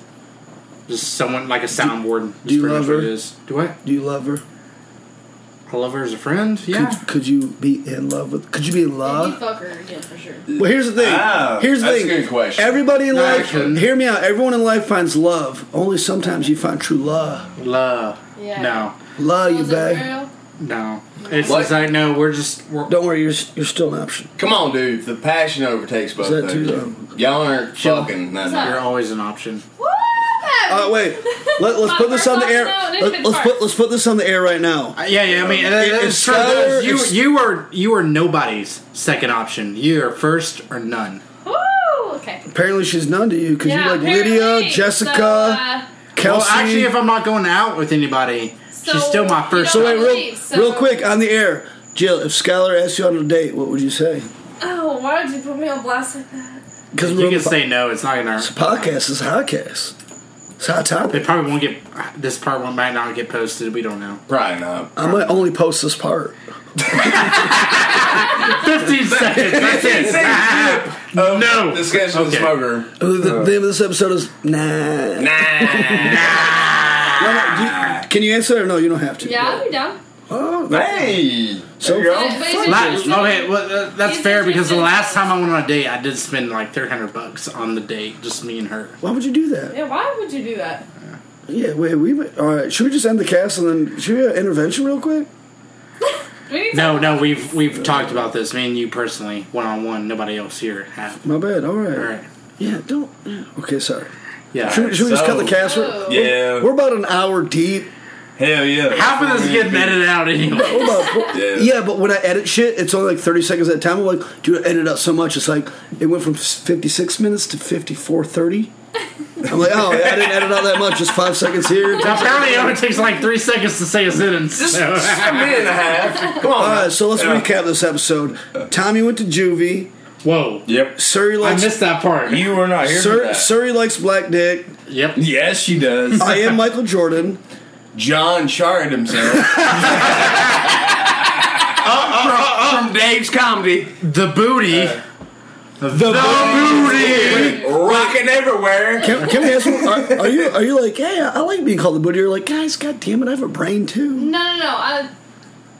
Just someone like a soundboard. do you That's pretty love what her? it is. Do I? Do you love her? I love her as a friend. Yeah. Could, could you be in love with? Could you be in you love? fuck her again for sure. Well, here's the thing. Ah, here's the that's thing. a good question. Everybody in No, life, couldn't. hear me out. Everyone in life finds love. Only sometimes you find true love. Love. Yeah. No. Love you, Was it babe. real? No. It's What? just like no. We're just. We're, Don't worry, you're you're still an option. Come on, dude. The passion overtakes both that of too, you. Y'all aren't Chill. fucking. What's nothing. you're always an option. What? Uh, wait. Let, let's put this on the air. Let, let's put let's put this on the air right now. Uh, yeah, yeah. I mean, that- If- if that's true. Skyler- you if- you are you are nobody's second option. You are first or none. Woo! Okay. Apparently, she's none to you because Yeah, you like. Lydia, Jessica, So, uh, Kelsey. Well, actually, if I'm not going out with anybody, So, she's still my first. so wait, real, believe, so- real quick on the air, Jill. If Skyler asked you on a date, what would you say? Oh, why did you put me on blast like that? Because you can say no. It's not gonna. It's a podcast. It's a hotcast. It's a hot It probably won't get. This part one might not get posted. We don't know. Probably not. I might only post this part. Fifteen seconds. That's it. Oh, No. Discussion of the Okay. smoker. Uh, The name of this episode is Nah. Nah. No, no, do you- can you answer it or no? You don't have to. Yeah, I'll be down. Oh, hey. So- there you go. But- but is it La- okay, well, uh, that's He's fair because the last time I went on a date, I did spend like three hundred bucks on the date, just me and her. why would you do that? Yeah, why would you do that? Yeah, wait, we all right. Should we just end the cast and then should we have intervention real quick? We need to No, no, we've we've talked about this. Me and you personally, one on one. Nobody else here have. My bad. All right. All right. Yeah, don't. Okay, sorry. Yeah. Should, we- should we just cut the cast? We're, Oh. Yeah. we're about an hour deep. Hell yeah. Half of this is getting edited out anyway. We're Yeah. yeah, but when I edit shit, it's only like 30 seconds at a time. I'm like, dude, I edited out so much. It's like, it went from 56 minutes to 54.30. I'm like, oh, I didn't edit out that much. Just five seconds here. Now, apparently, it only takes like three seconds to say a sentence. so- a minute and a half. Come on. All right, so let's Yeah. recap this episode. Tommy went to juvie. Whoa. Yep. Surrey likes. I missed that part. You were not here for Sur- that. Surrey likes black dick. Yep. yes, she does. I am Michael Jordan. John charted himself. From Dave's comedy. The booty. Uh, the, booty. Rocking everywhere. Can, can I ask? Are, are you are you like, hey, I like being called the booty? You're like, guys, god damn it, I have a brain too. No, no, no. I,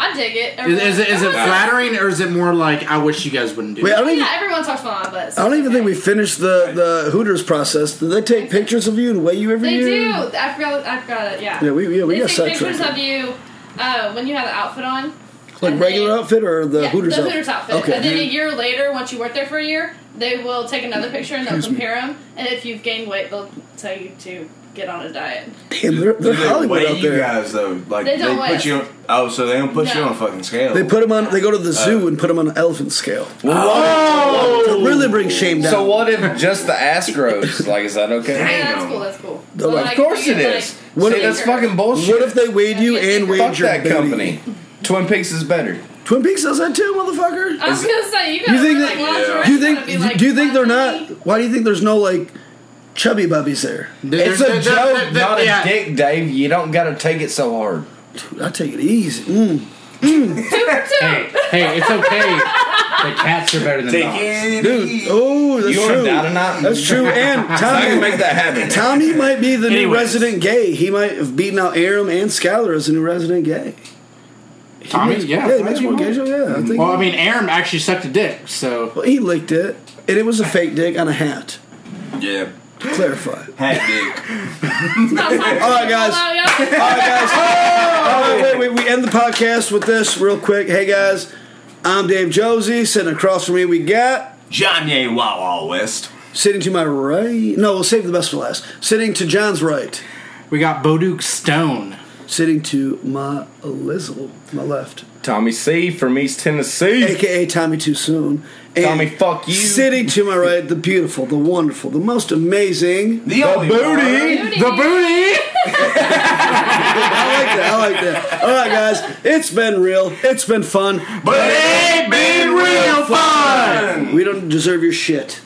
I dig it. Is, is it is it flattering or is it more like I wish you guys wouldn't do Wait, I it? don't even. Yeah, everyone talks about my butts. I don't even think we finished the the Hooters process. Do they take pictures of you and weigh you every They year? do. I forgot. I forgot it. Yeah. Yeah, we yeah we they got take pictures sidetracked. of you uh, when you have the outfit on. Like and regular then- outfit or the yeah, Hooters the outfit? Hooters outfit. Okay. And then a year later, once you work there for a year, they will take another picture and they'll compare them. And if you've gained weight, they'll tell you to get on a diet. Damn, they're, they're they Hollywood weigh out you there. guys though? Like They don't weigh put you. On, oh, so they don't put you No. on a fucking scale. They put them on. They go to the uh, zoo and put them on an elephant scale. Oh! Well, To really bring shame down. So what if just the ass grows? Like, is that okay? Yeah, that's cool. That's cool. No, So, of course you it get, is. like, What See, if- that's fucking bullshit. What if they weighed you and weighed Fuck your that booty? company. Twin Peaks is better. Twin Peaks does that too, motherfucker. I was gonna say you guys You think are that? lingerie, Do you gotta think? be, like, do you think they're not? Why do you think there's no like chubby bubbies there? It's There- a there- joke, there- there- not a yeah. dick, Dave. You don't got to take it so hard. I take it easy. Mm. Hey, hey, it's okay. The cats are better than Take dogs. it Dude, oh, that's You true. to doubt not? That's true. And I can Tommy, make that happen. Tommy might be the new resident gay. He might have beaten out Aram and Skyler as a new resident gay. He Tommy? makes- Yeah, yeah, he makes more gay Yeah, I think. Well, I mean, Aaron actually sucked a dick, so Well, he licked it, and it was a fake dick on a hat. Yeah. To clarify. Hat dick. All right, guys. All right, guys. Oh, wait, wait, we end the podcast with this real quick. Hey, guys. I'm Dave Josie. Sitting across from me, we got. Johnny Wawa West. Sitting to my right. No, we'll save the best for last. Sitting to John's right. we got Boduk Stone. Sitting to my uh, Lizzle, my left. Tommy C from East Tennessee. AKA Tommy Too Soon. And Tommy, fuck you. Sitting to my right, the beautiful, the wonderful, the most amazing. The, only booty. one. The booty. I like that. I like that. All right, guys. It's been real. It's been fun. But it ain't been real fun. We don't deserve your shit.